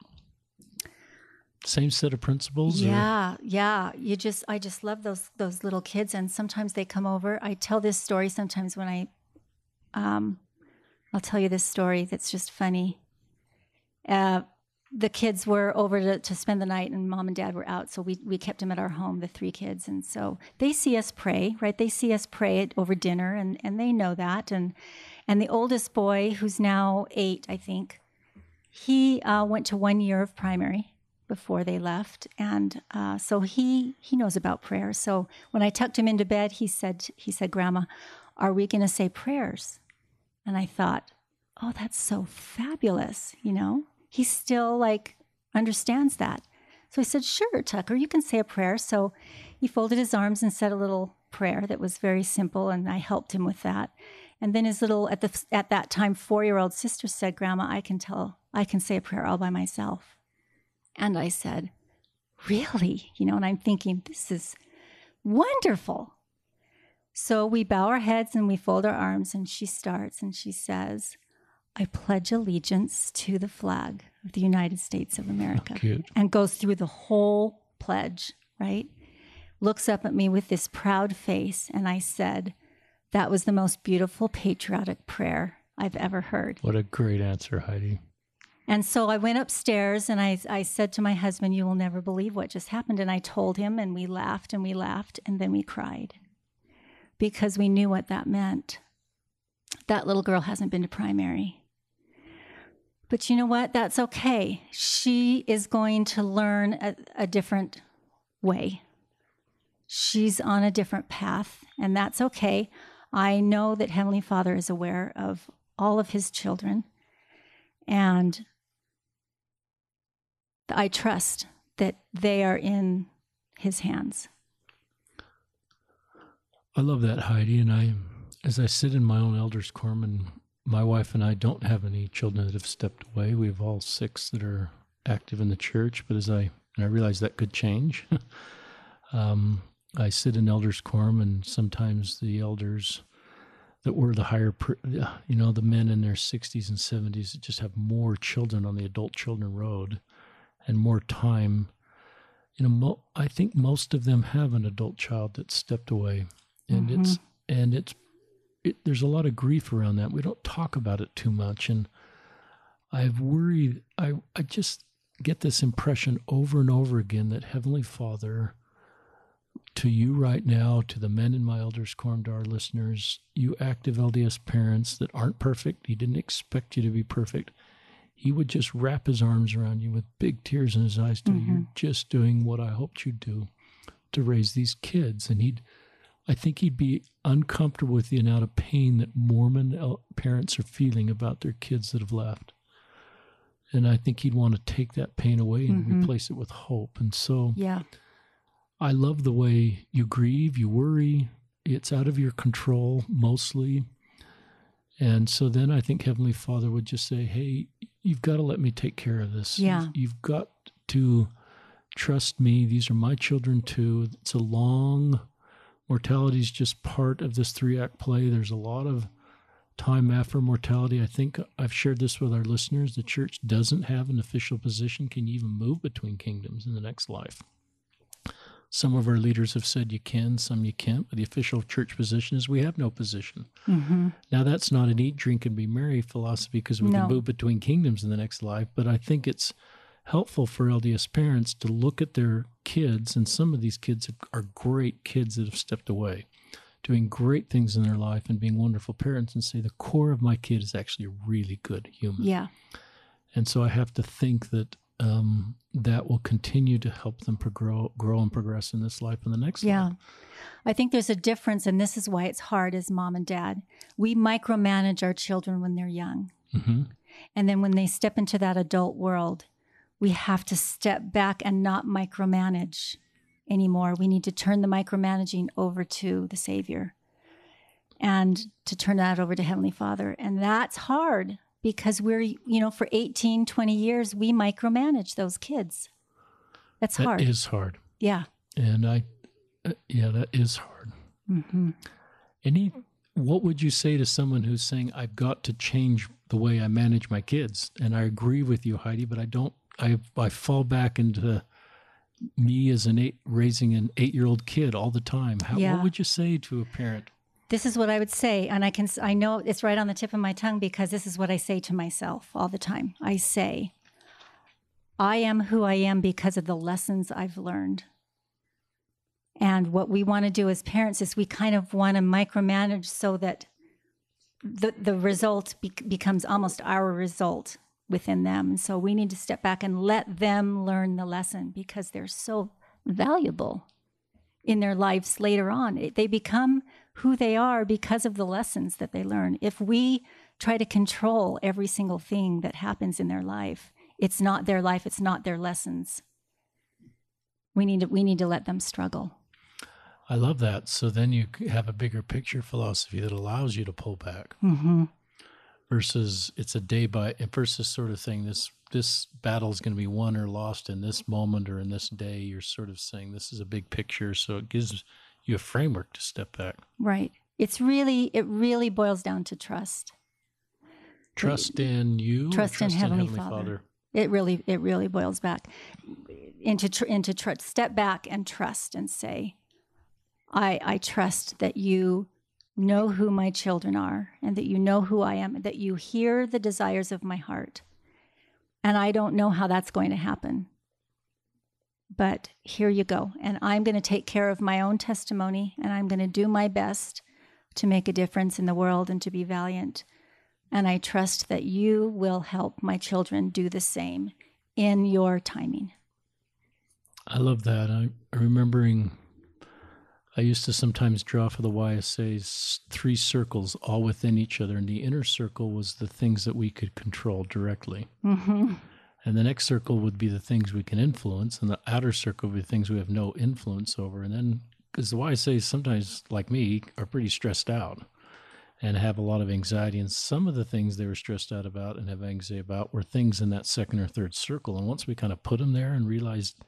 Same set of principles? or? Yeah, yeah. You just, I just love those those little kids, and sometimes they come over. I tell this story sometimes when I, um, I'll tell you this story that's just funny. Uh, the kids were over to, to spend the night, and mom and dad were out, so we we kept them at our home, the three kids, and so they see us pray, right? They see us pray over dinner, and and they know that, and and the oldest boy, who's now eight, I think, he uh, went to one year of primary before they left, and uh, so he he knows about prayer. So when I tucked him into bed, he said he said, "Grandma, are we going to say prayers?" And I thought, "Oh, that's so fabulous!" You know, he still like understands that. So I said, "Sure, Tucker, you can say a prayer." So he folded his arms and said a little prayer that was very simple, and I helped him with that. And then his little at the at that time four year old sister said, "Grandma, I can tell I can say a prayer all by myself." And I said, Really? You know, and I'm thinking, this is wonderful. So we bow our heads and we fold our arms, and she starts and she says, I pledge allegiance to the flag of the United States of America. Oh, cute. And goes through the whole pledge, right? Looks up at me with this proud face, and I said, That was the most beautiful patriotic prayer I've ever heard. What a great answer, Heidi. And so I went upstairs and I, I said to my husband, You will never believe what just happened. And I told him, and we laughed and we laughed, and then we cried because we knew what that meant. That little girl hasn't been to primary. But you know what? That's okay. She is going to learn a, a different way. She's on a different path, and that's okay. I know that Heavenly Father is aware of all of His children. And I trust that they are in his hands. I love that, Heidi. And I, as I sit in my own elders' quorum, and my wife and I don't have any children that have stepped away. We have all six that are active in the church. But as I, and I realize that could change. um, I sit in elders' quorum, and sometimes the elders that were the higher, you know, the men in their 60s and 70s that just have more children on the adult children road and more time. You know, mo- I think most of them have an adult child that stepped away, and mm-hmm. it's and it's it, there's a lot of grief around that. We don't talk about it too much, and I've worried. I I just get this impression over and over again that Heavenly Father to you right now, to the men in my elders' quorum, to our listeners, you active LDS parents that aren't perfect, he didn't expect you to be perfect. He would just wrap his arms around you with big tears in his eyes, to mm-hmm. you're just doing what I hoped you'd do to raise these kids. And he'd, I think he'd be uncomfortable with the amount of pain that Mormon parents are feeling about their kids that have left. And I think he'd want to take that pain away and mm-hmm. replace it with hope. And so, yeah I love the way you grieve, you worry. It's out of your control mostly. And so then I think Heavenly Father would just say, Hey, you've got to let me take care of this. Yeah. You've got to trust me. These are my children too. It's a long, mortality is just part of this three act play. There's a lot of time after mortality. I think I've shared this with our listeners. The church doesn't have an official position. Can you even move between kingdoms in the next life? Some of our leaders have said you can, some you can't, but the official church position is we have no position. Mm-hmm. Now, that's not an eat, drink, and be merry philosophy because we no. can move between kingdoms in the next life, but I think it's helpful for LDS parents to look at their kids, and some of these kids are great kids that have stepped away, doing great things in their life and being wonderful parents, and say the core of my kid is actually a really good human. Yeah. And so I have to think that um, that will continue to help them grow, grow and progress in this life and the next yeah. life. I think there's a difference, and this is why it's hard as mom and dad. We micromanage our children when they're young. Mm-hmm. And then when they step into that adult world, we have to step back and not micromanage anymore. We need to turn the micromanaging over to the Savior and to turn that over to Heavenly Father. And that's hard because we're, you know, for 18, 20 years, we micromanage those kids. That's hard. It is hard. Yeah. And I, uh, yeah, that is hard. Mm-hmm. Any, what would you say to someone who's saying, I've got to change the way I manage my kids? And I agree with you, Heidi, but I don't, I, I fall back into me as an eight, raising an eight-year-old kid all the time. How, Yeah. What would you say to a parent? This is what I would say, and I can I know it's right on the tip of my tongue because this is what I say to myself all the time. I say, I am who I am because of the lessons I've learned. And what we want to do as parents is we kind of want to micromanage so that the the result be- becomes almost our result within them. And so we need to step back and let them learn the lesson because they're so valuable in their lives later on. It- They become who they are because of the lessons that they learn. If we try to control every single thing that happens in their life, it's not their life, it's not their lessons. We need to, we need to let them struggle. I love that. So then you have a bigger picture philosophy that allows you to pull back Mm-hmm. Versus it's a day by versus sort of thing. This this battle is going to be won or lost in this moment or in this day. You're sort of saying this is a big picture, so it gives you a framework to step back. Right. It's really it really boils down to trust. Trust in you. or Trust in Heavenly Father. It really it really boils back into tr- into trust. Step back and trust and say, I I trust that you know who my children are and that you know who I am, that you hear the desires of my heart. And I don't know how that's going to happen. But here you go. And I'm going to take care of my own testimony and I'm going to do my best to make a difference in the world and to be valiant. And I trust that you will help my children do the same in your timing. I love that. I'm remembering I used to sometimes draw for the YSAs three circles all within each other, and the inner circle was the things that we could control directly. Mm-hmm. And the next circle would be the things we can influence, and the outer circle would be things we have no influence over. And then, because the YSAs sometimes, like me, are pretty stressed out and have a lot of anxiety. And some of the things they were stressed out about and have anxiety about were things in that second or third circle. And once we kind of put them there and realized,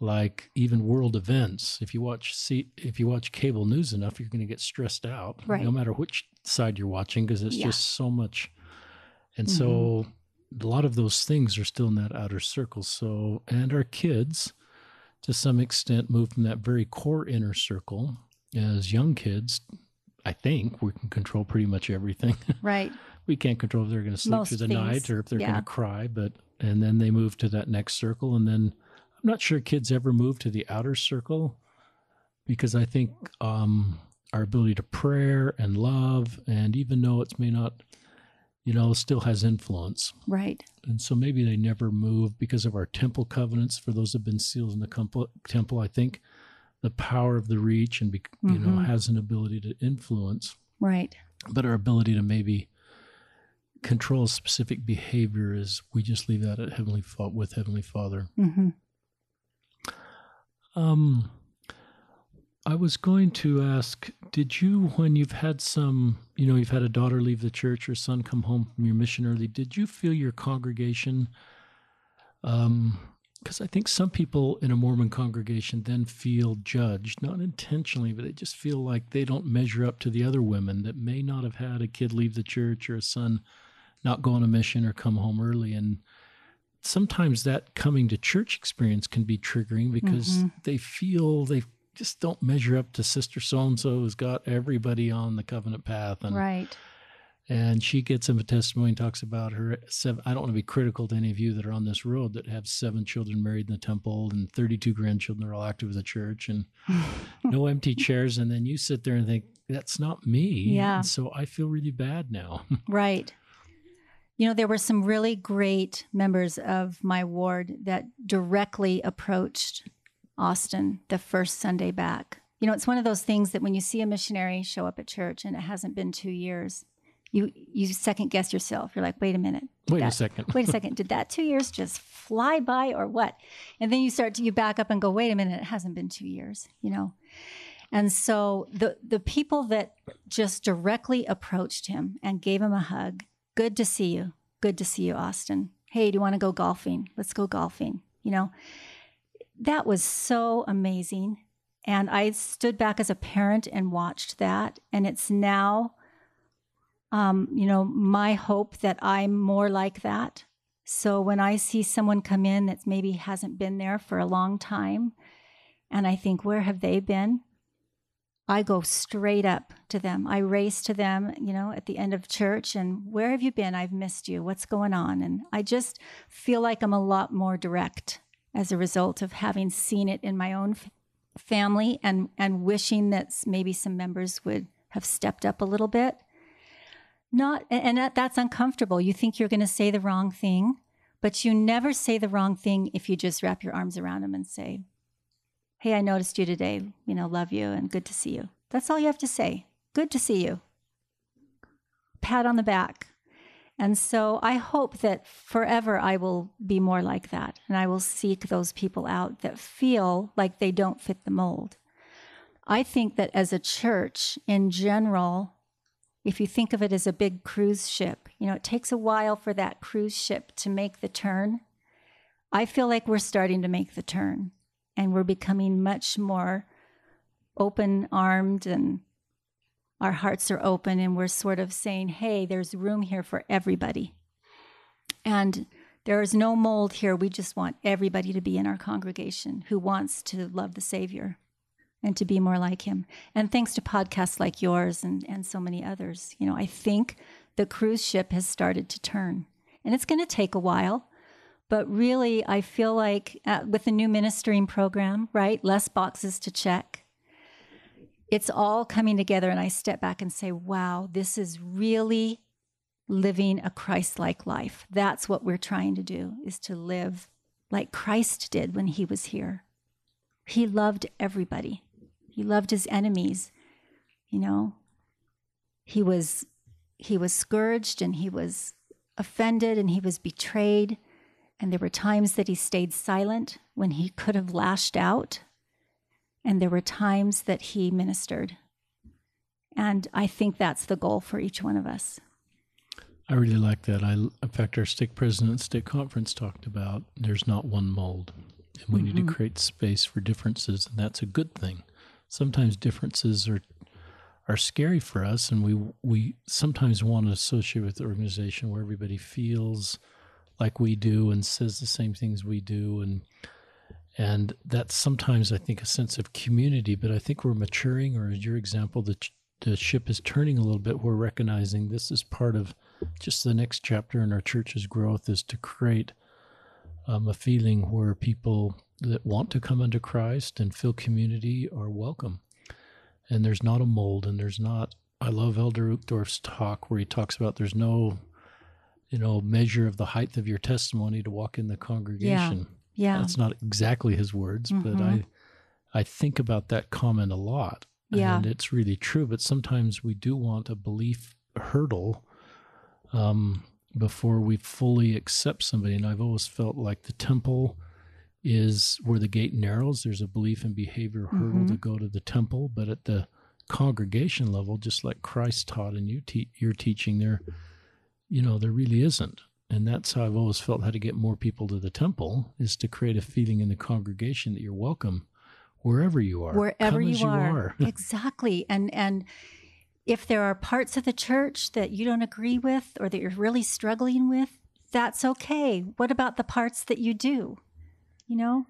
like even world events, if you watch see if you watch cable news enough, you're going to get stressed out, Right. no matter which side you're watching, because it's Yeah. just so much. And so mm-hmm. a lot of those things are still in that outer circle. So, and our kids, to some extent, move from that very core inner circle. As young kids, I think we can control pretty much everything. Right. we can't control if they're going to sleep Most through the things, night or if they're yeah. going to cry, but and then they move to that next circle, and then I'm not sure kids ever move to the outer circle because I think um, our ability to prayer and love, and even though it may not, you know, still has influence. Right. And so maybe they never move because of our temple covenants. For those who have been sealed in the temple, I think the power of the reach and you know Mhm. has an ability to influence, Right. but our ability to maybe control specific behavior is we just leave that at heavenly with heavenly Father. Mm-hmm. Um, I was going to ask, did you, when you've had some, you know, you've had a daughter leave the church or son come home from your mission early, did you feel your congregation? Um, because I think some people in a Mormon congregation then feel judged, not intentionally, but they just feel like they don't measure up to the other women that may not have had a kid leave the church or a son not go on a mission or come home early. And sometimes that coming to church experience can be triggering because Mhm. they feel they just don't measure up to sister so and so who's got everybody on the covenant path and Right. and she gets him a testimony and talks about her seven i don't want to be critical to any of you that are on this road that have seven children married in the temple and 32 grandchildren are all active in the church and no empty chairs and then you sit there and think that's not me Yeah. And so i feel really bad now Right. You know, there were some really great members of my ward that directly approached Austin the first Sunday back. You know, it's one of those things that when you see a missionary show up at church and it hasn't been two years, you you second guess yourself. You're like, wait a minute. wait a second Wait a second. Did that two years just fly by or what? And then you start to you back up and go, wait a minute, it hasn't been two years, you know? And so the the people that just directly approached him and gave him a hug, good to see you. Good to see you, Austin. Hey, do you want to go golfing? Let's go golfing. You know, that was so amazing. And I stood back as a parent and watched that. And it's now, um, you know, my hope that I'm more like that So when I see someone come in that's maybe hasn't been there for a long time, and I think, where have they been? I go straight up to them. I race to them, you know, at the end of church and where have you been? I've missed you. What's going on? And I just feel like I'm a lot more direct as a result of having seen it in my own f- family and and wishing that maybe some members would have stepped up a little bit. Not and that, that's uncomfortable. You think you're going to say the wrong thing, but you never say the wrong thing if you just wrap your arms around them and say, Hey, I noticed you today. You know, love you and good to see you. That's all you have to say. Good to see you. Pat on the back. And so I hope that forever I will be more like that. And I will seek those people out that feel like they don't fit the mold. I think that as a church in general, if you think of it as a big cruise ship, you know, it takes a while for that cruise ship to make the turn. I feel like we're starting to make the turn and we're becoming much more open armed and our hearts are open and we're sort of saying, hey, there's room here for everybody. And there is no mold here. We just want everybody to be in our congregation who wants to love the Savior and to be more like him. And thanks to podcasts like yours and, and so many others, you know, I think the cruise ship has started to turn. And it's going to take a while. But really, I feel like uh, with the new ministering program, right? Less boxes to check. It's all coming together. And I step back and say, wow, this is really living a Christ like life. That's what we're trying to do, is to live like Christ did when he was here. He loved everybody, he loved his enemies. You know, he was he was scourged and he was offended and he was betrayed and there were times that he stayed silent when he could have lashed out. And there were times that he ministered. And I think that's the goal for each one of us. I really like that. I, in fact, our stake president stake conference talked about there's not one mold, and we mm-hmm. need to mm-hmm. create space for differences, and that's a good thing. Sometimes differences are are scary for us, and we we sometimes want to associate with the organization where everybody feels like we do and says the same things we do. And and that's sometimes I think a sense of community but I think we're maturing or as your example the the ship is turning a little bit. We're recognizing this is part of just the next chapter in our church's growth is to create um, a feeling where people that want to come into Christ and feel community are welcome. And there's not a mold and there's not I love Elder Uchtdorf's talk where he talks about there's no you know, measure of the height of your testimony to walk in the congregation. Yeah. yeah. That's not exactly his words, mm-hmm. but I I think about that comment a lot. Yeah. And it's really true. But sometimes we do want a belief hurdle um, before we fully accept somebody. And I've always felt like the temple is where the gate narrows. There's a belief and behavior hurdle mm-hmm. to go to the temple. But at the congregation level, just like Christ taught and you te- you're teaching there, you know, there really isn't. And that's how I've always felt how to get more people to the temple is to create a feeling in the congregation that you're welcome wherever you are. Wherever you, you, are. are. exactly. And and if there are parts of the church that you don't agree with or that you're really struggling with, that's okay. What about the parts that you do? You know,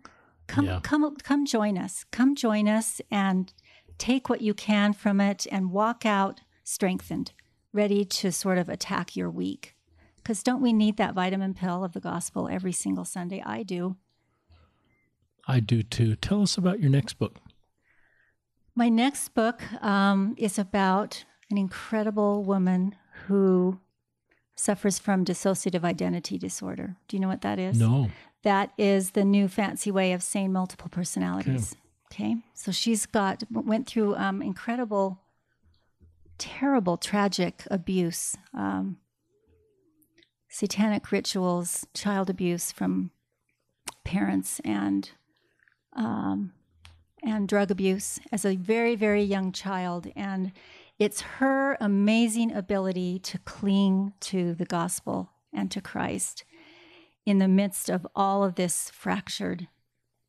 come yeah. come come join us. Come join us and take what you can from it and walk out strengthened ready to sort of attack your week. Because don't we need that vitamin pill of the gospel every single Sunday? I do. I do too. Tell us about your next book. My next book um, is about an incredible woman who suffers from dissociative identity disorder. Do you know what that is? No. That is the new fancy way of saying multiple personalities. Okay. okay? So she's got went through um, incredible terrible, tragic abuse, um, satanic rituals, child abuse from parents, and um, and drug abuse as a very, very young child. And it's her amazing ability to cling to the gospel and to Christ in the midst of all of this fractured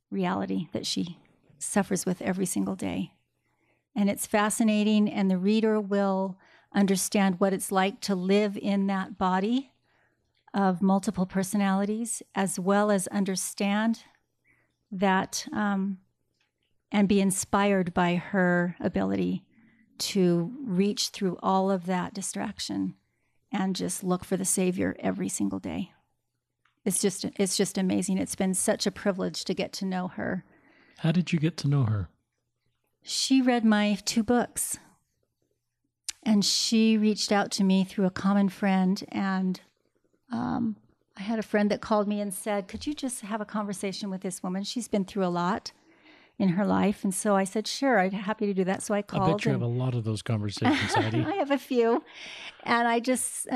reality that she suffers with every single day and it's fascinating, and the reader will understand what it's like to live in that body of multiple personalities, as well as understand that um, and be inspired by her ability to reach through all of that distraction and just look for the Savior every single day. It's just it's just amazing. It's been such a privilege to get to know her. How did you get to know her? She read my two books. And she reached out to me through a common friend and um, I had a friend that called me and said, Could you just have a conversation with this woman? She's been through a lot in her life. And so I said, Sure, I'd be happy to do that. So I called. I bet you and, have a lot of those conversations, Heidi. I have a few. And I just,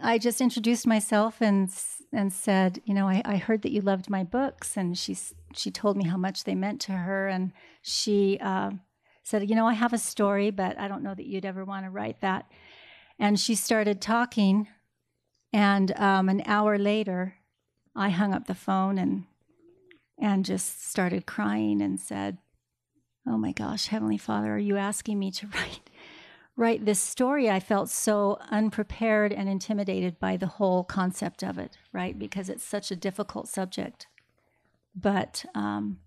I just introduced myself and and said, you know, I, I heard that you loved my books, and she she told me how much they meant to her, and she uh, said, you know, I have a story, but I don't know that you'd ever want to write that. And she started talking and um, an hour later, I hung up the phone and and just started crying and said, "Oh my gosh, Heavenly Father, are you asking me to write write this story?" I felt so unprepared and intimidated by the whole concept of it, right? Because it's such a difficult subject. But um,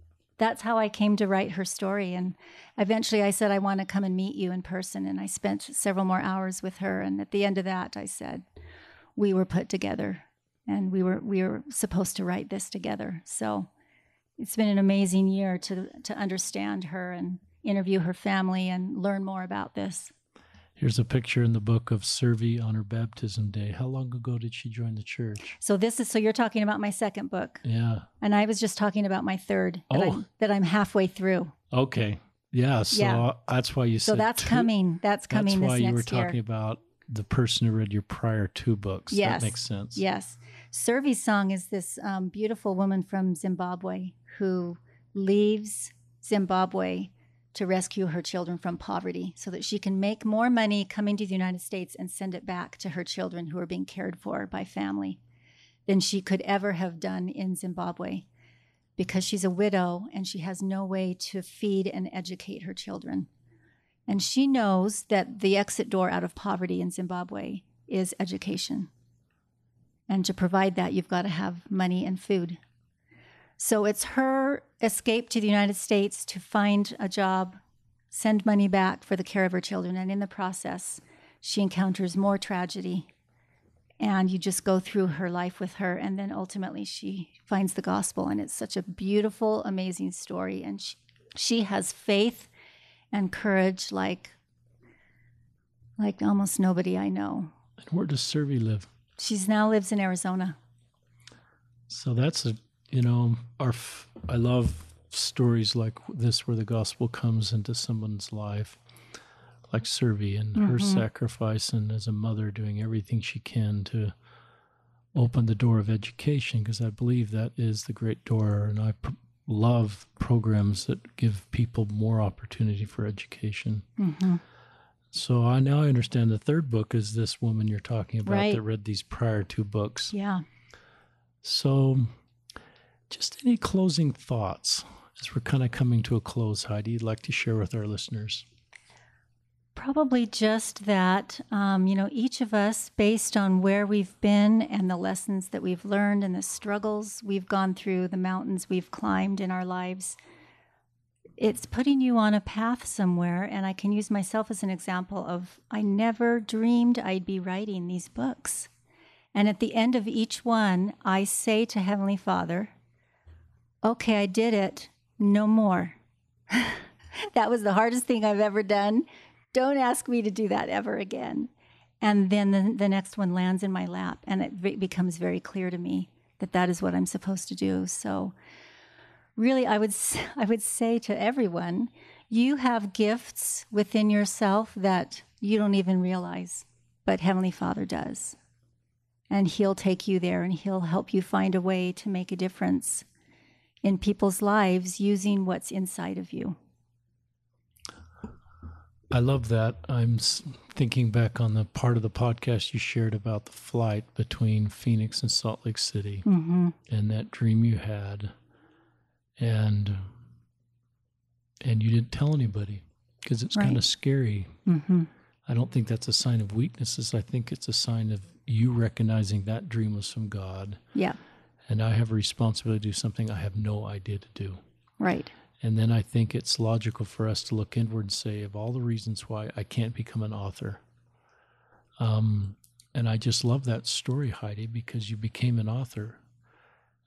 that's how I came to write her story. And eventually I said, I want to come and meet you in person. And I spent several more hours with her. And at the end of that, I said, we were put together and we were we were supposed to write this together. So it's been an amazing year to to understand her and interview her family and learn more about this. Here's a picture in the book of Servi on her baptism day. How long ago did she join the church? So this is so you're talking about my second book. Yeah. And I was just talking about my third that, Oh. I'm, that I'm halfway through. Okay. Yeah. So Yeah. that's why you So said that's two- coming. That's coming That's why you were year. talking about the person who read your prior two books. Yes. That makes sense. Yes. Servi Song is this um, beautiful woman from Zimbabwe who leaves Zimbabwe to rescue her children from poverty so that she can make more money coming to the United States and send it back to her children who are being cared for by family than she could ever have done in Zimbabwe because she's a widow and she has no way to feed and educate her children. And she knows that the exit door out of poverty in Zimbabwe is education. And to provide that, you've got to have money and food. So it's her escape to the United States to find a job, send money back for the care of her children. And in the process, she encounters more tragedy. And you just go through her life with her. And then ultimately, she finds the gospel. And it's such a beautiful, amazing story. And she, she has faith and courage like like almost nobody I know. And where does Servi live? She's now lives in Arizona. So that's a, you know, our, f- I love stories like this where the gospel comes into someone's life, like Servi and her Mhm. sacrifice and as a mother doing everything she can to open the door of education because I believe that is the great door. And I pr- love programs that give people more opportunity for education. Mm-hmm. So I now understand the third book is this woman you're talking about Right. that read these prior two books. Yeah. So, just any closing thoughts as we're kind of coming to a close, Heidi, you'd like to share with our listeners? Probably just that, um, you know, each of us, based on where we've been and the lessons that we've learned and the struggles we've gone through, the mountains we've climbed in our lives, it's putting you on a path somewhere. And I can use myself as an example of I never dreamed I'd be writing these books. And at the end of each one, I say to Heavenly Father, okay, I did it, no more. that was the hardest thing I've ever done. Don't ask me to do that ever again. And then the, the next one lands in my lap, and it be- becomes very clear to me that that is what I'm supposed to do. So, really, I would I would say to everyone, you have gifts within yourself that you don't even realize, but Heavenly Father does, and He'll take you there, and He'll help you find a way to make a difference in people's lives using what's inside of you. I love that. I'm thinking back on the part of the podcast you shared about the flight between Phoenix and Salt Lake City Mm-hmm. and that dream you had, and and you didn't tell anybody because it's kind of scary. Mm-hmm. I don't think that's a sign of weaknesses. I think it's a sign of you recognizing that dream was from God. Yeah. And I have a responsibility to do something I have no idea to do. Right. And then I think it's logical for us to look inward and say, of all the reasons why I can't become an author. Um, and I just love that story, Heidi, because you became an author.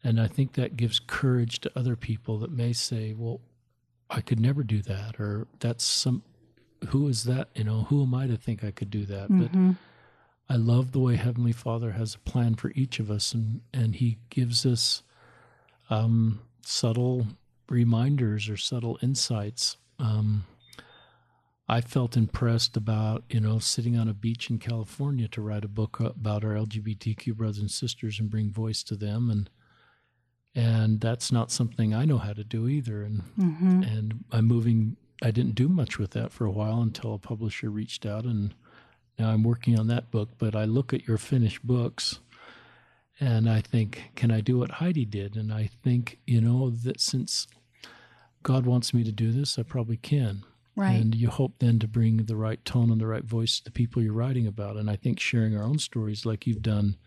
And I think that gives courage to other people that may say, well, I could never do that, or that's some, who is that? You know, who am I to think I could do that? Mm-hmm. But I love the way Heavenly Father has a plan for each of us, and, and He gives us um, subtle reminders or subtle insights. Um, I felt impressed about, you know, sitting on a beach in California to write a book about our LGBTQ brothers and sisters and bring voice to them. And and that's not something I know how to do either. And Mm-hmm. and I'm moving. I didn't do much with that for a while until a publisher reached out, and now I'm working on that book. But I look at your finished books, and I think, can I do what Heidi did? And I think, you know, that since God wants me to do this, I probably can. Right. And you hope then to bring the right tone and the right voice to the people you're writing about. And I think sharing our own stories, like you've done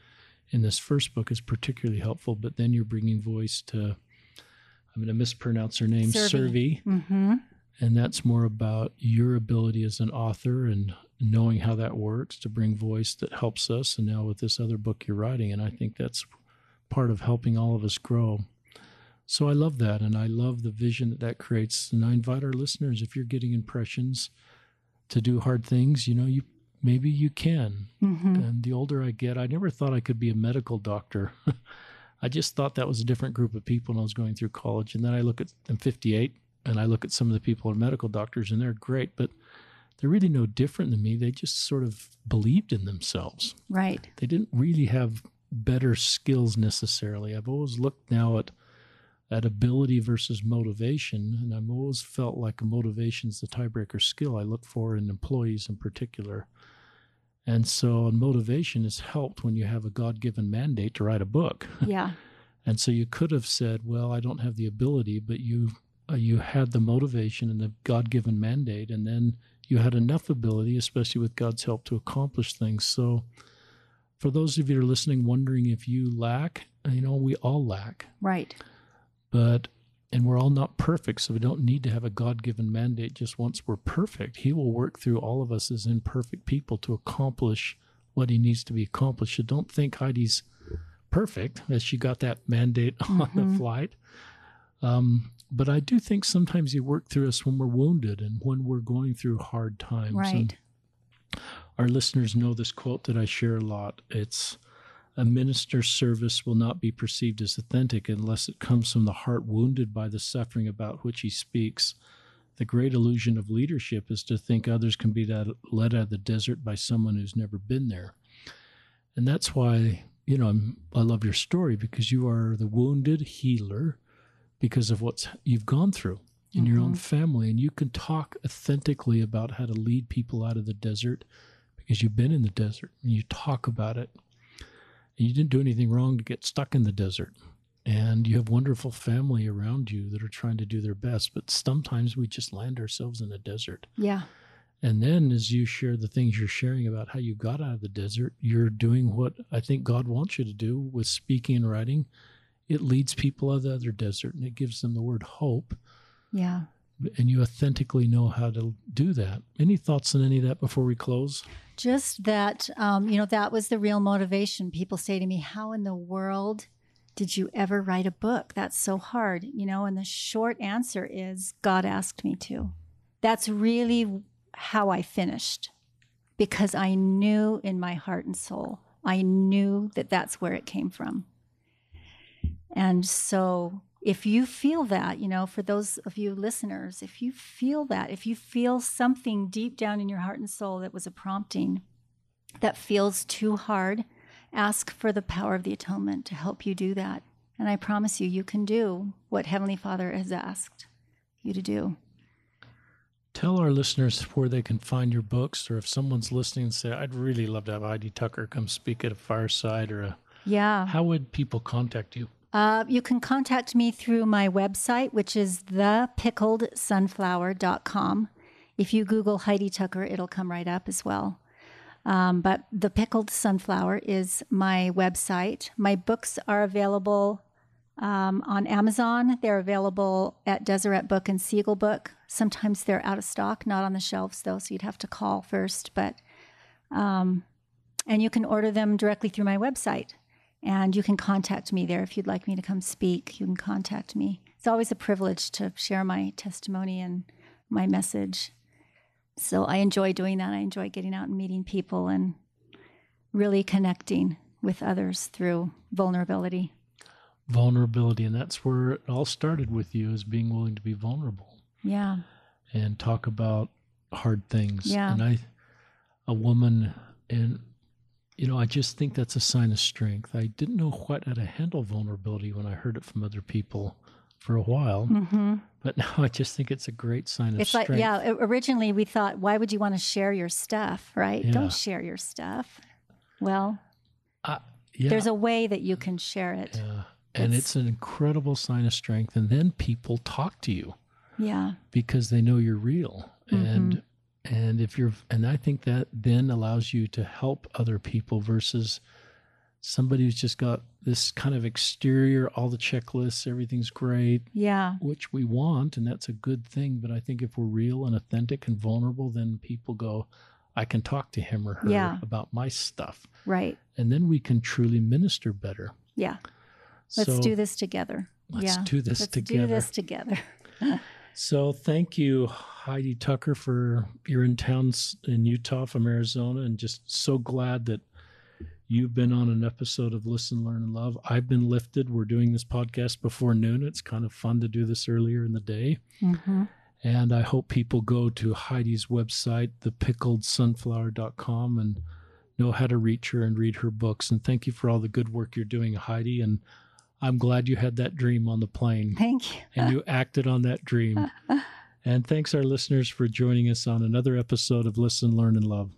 in this first book, is particularly helpful. But then you're bringing voice to, I'm going to mispronounce her name. Survey. mm-hmm. And that's more about your ability as an author and knowing how that works to bring voice that helps us. And now with this other book you're writing, and I think that's part of helping all of us grow. So I love that, and I love the vision that that creates. And I invite our listeners, if you're getting impressions to do hard things, you know, you maybe you can. Mm-hmm. And the older I get, I never thought I could be a medical doctor. I just thought that was a different group of people when I was going through college. And then I look at, I'm 58, and I look at some of the people who are medical doctors, and they're great, but they're really no different than me. They just sort of believed in themselves. Right. They didn't really have better skills necessarily. I've always looked now at at ability versus motivation, and I've always felt like motivation is the tiebreaker skill I look for in employees in particular. And so motivation is helped when you have a God given mandate to write a book. Yeah. And so you could have said, "Well, I don't have the ability," but you uh, you had the motivation and the God given mandate, and then you had enough ability, especially with God's help, to accomplish things. So, for those of you who are listening, wondering if you lack, you know, we all lack, Right. but and we're all not perfect, so we don't need to have a God given mandate just once we're perfect. He will work through all of us as imperfect people to accomplish what he needs to be accomplished. So don't think Heidi's perfect as she got that mandate on the Mhm. flight. Um, but I do think sometimes you work through us when we're wounded and when we're going through hard times. Right. And our listeners know this quote that I share a lot. It's a minister's service will not be perceived as authentic unless it comes from the heart wounded by the suffering about which he speaks. The great illusion of leadership is to think others can be that- led out of the desert by someone who's never been there. And that's why, you know, I'm, I love your story because you are the wounded healer because of what you've gone through in your own mm-hmm. family. And you can talk authentically about how to lead people out of the desert because you've been in the desert and you talk about it. And you didn't do anything wrong to get stuck in the desert. And you have wonderful family around you that are trying to do their best. But sometimes we just land ourselves in a desert. Yeah. And then as you share the things you're sharing about how you got out of the desert, you're doing what I think God wants you to do with speaking and writing. It leads people out of the other desert and it gives them the word hope. Yeah. And you authentically know how to do that. Any thoughts on any of that before we close? Just that, um, you know, that was the real motivation. People say to me, How in the world did you ever write a book? That's so hard, you know? And the short answer is God asked me to. That's really how I finished because I knew in my heart and soul, I knew that that's where it came from. And so if you feel that, you know, for those of you listeners, if you feel that, if you feel something deep down in your heart and soul that was a prompting that feels too hard, ask for the power of the atonement to help you do that. And I promise you, you can do what Heavenly Father has asked you to do. Tell our listeners where they can find your books, or if someone's listening and say, I'd really love to have Heidi Tucker come speak at a fireside or a. Yeah. How would people contact you? Uh, you can contact me through my website, which is thepickledsunflower.com. If you Google Heidi Tucker, it'll come right up as well. Um, but the pickled sunflower is my website. My books are available um, on Amazon. They're available at Deseret Book and Seagull Book. Sometimes they're out of stock, not on the shelves though, so you'd have to call first. But um, and you can order them directly through my website, and you can contact me there if you'd like me to come speak. You can contact me. It's always a privilege to share my testimony and my message. So I enjoy doing that. I enjoy getting out and meeting people and really connecting with others through vulnerability. Vulnerability, and that's where it all started with you, is being willing to be vulnerable. Yeah. And talk about hard things. Yeah. And I, a woman, and you know, I just think that's a sign of strength. I didn't know quite how to handle vulnerability when I heard it from other people for a while, Mm-hmm. but now I just think it's a great sign of It's strength. like, yeah, originally we thought, why would you want to share your stuff, right? Yeah. Don't share your stuff. Well, Uh, yeah. there's a way that you can share it. yeah. And It's- it's an incredible sign of strength. And then people talk to you Yeah. because they know you're real. Mm-hmm. and if you're and I think that then allows you to help other people versus somebody who's just got this kind of exterior, all the checklists, everything's great, Yeah. which we want, and that's a good thing. But I think if we're real and authentic and vulnerable, then people go, I can talk to him or her Yeah. about my stuff. Right. And then we can truly minister better. Yeah. Let's So do this together. Let's yeah. do this together. Let's together. do this together. So thank you, Heidi Tucker, for you're in towns in Utah from Arizona, and just so glad that you've been on an episode of Listen, Learn, and Love. I've been lifted. We're doing this podcast before noon. It's kind of fun to do this earlier in the day. hmm And I hope people go to Heidi's website, thepickledsunflower.com, and know how to reach her and read her books. And thank you for all the good work you're doing, Heidi. And I'm glad you had that dream on the plane Thank you. and you acted on that dream. And thanks, our listeners, for joining us on another episode of Listen, Learn, and Love.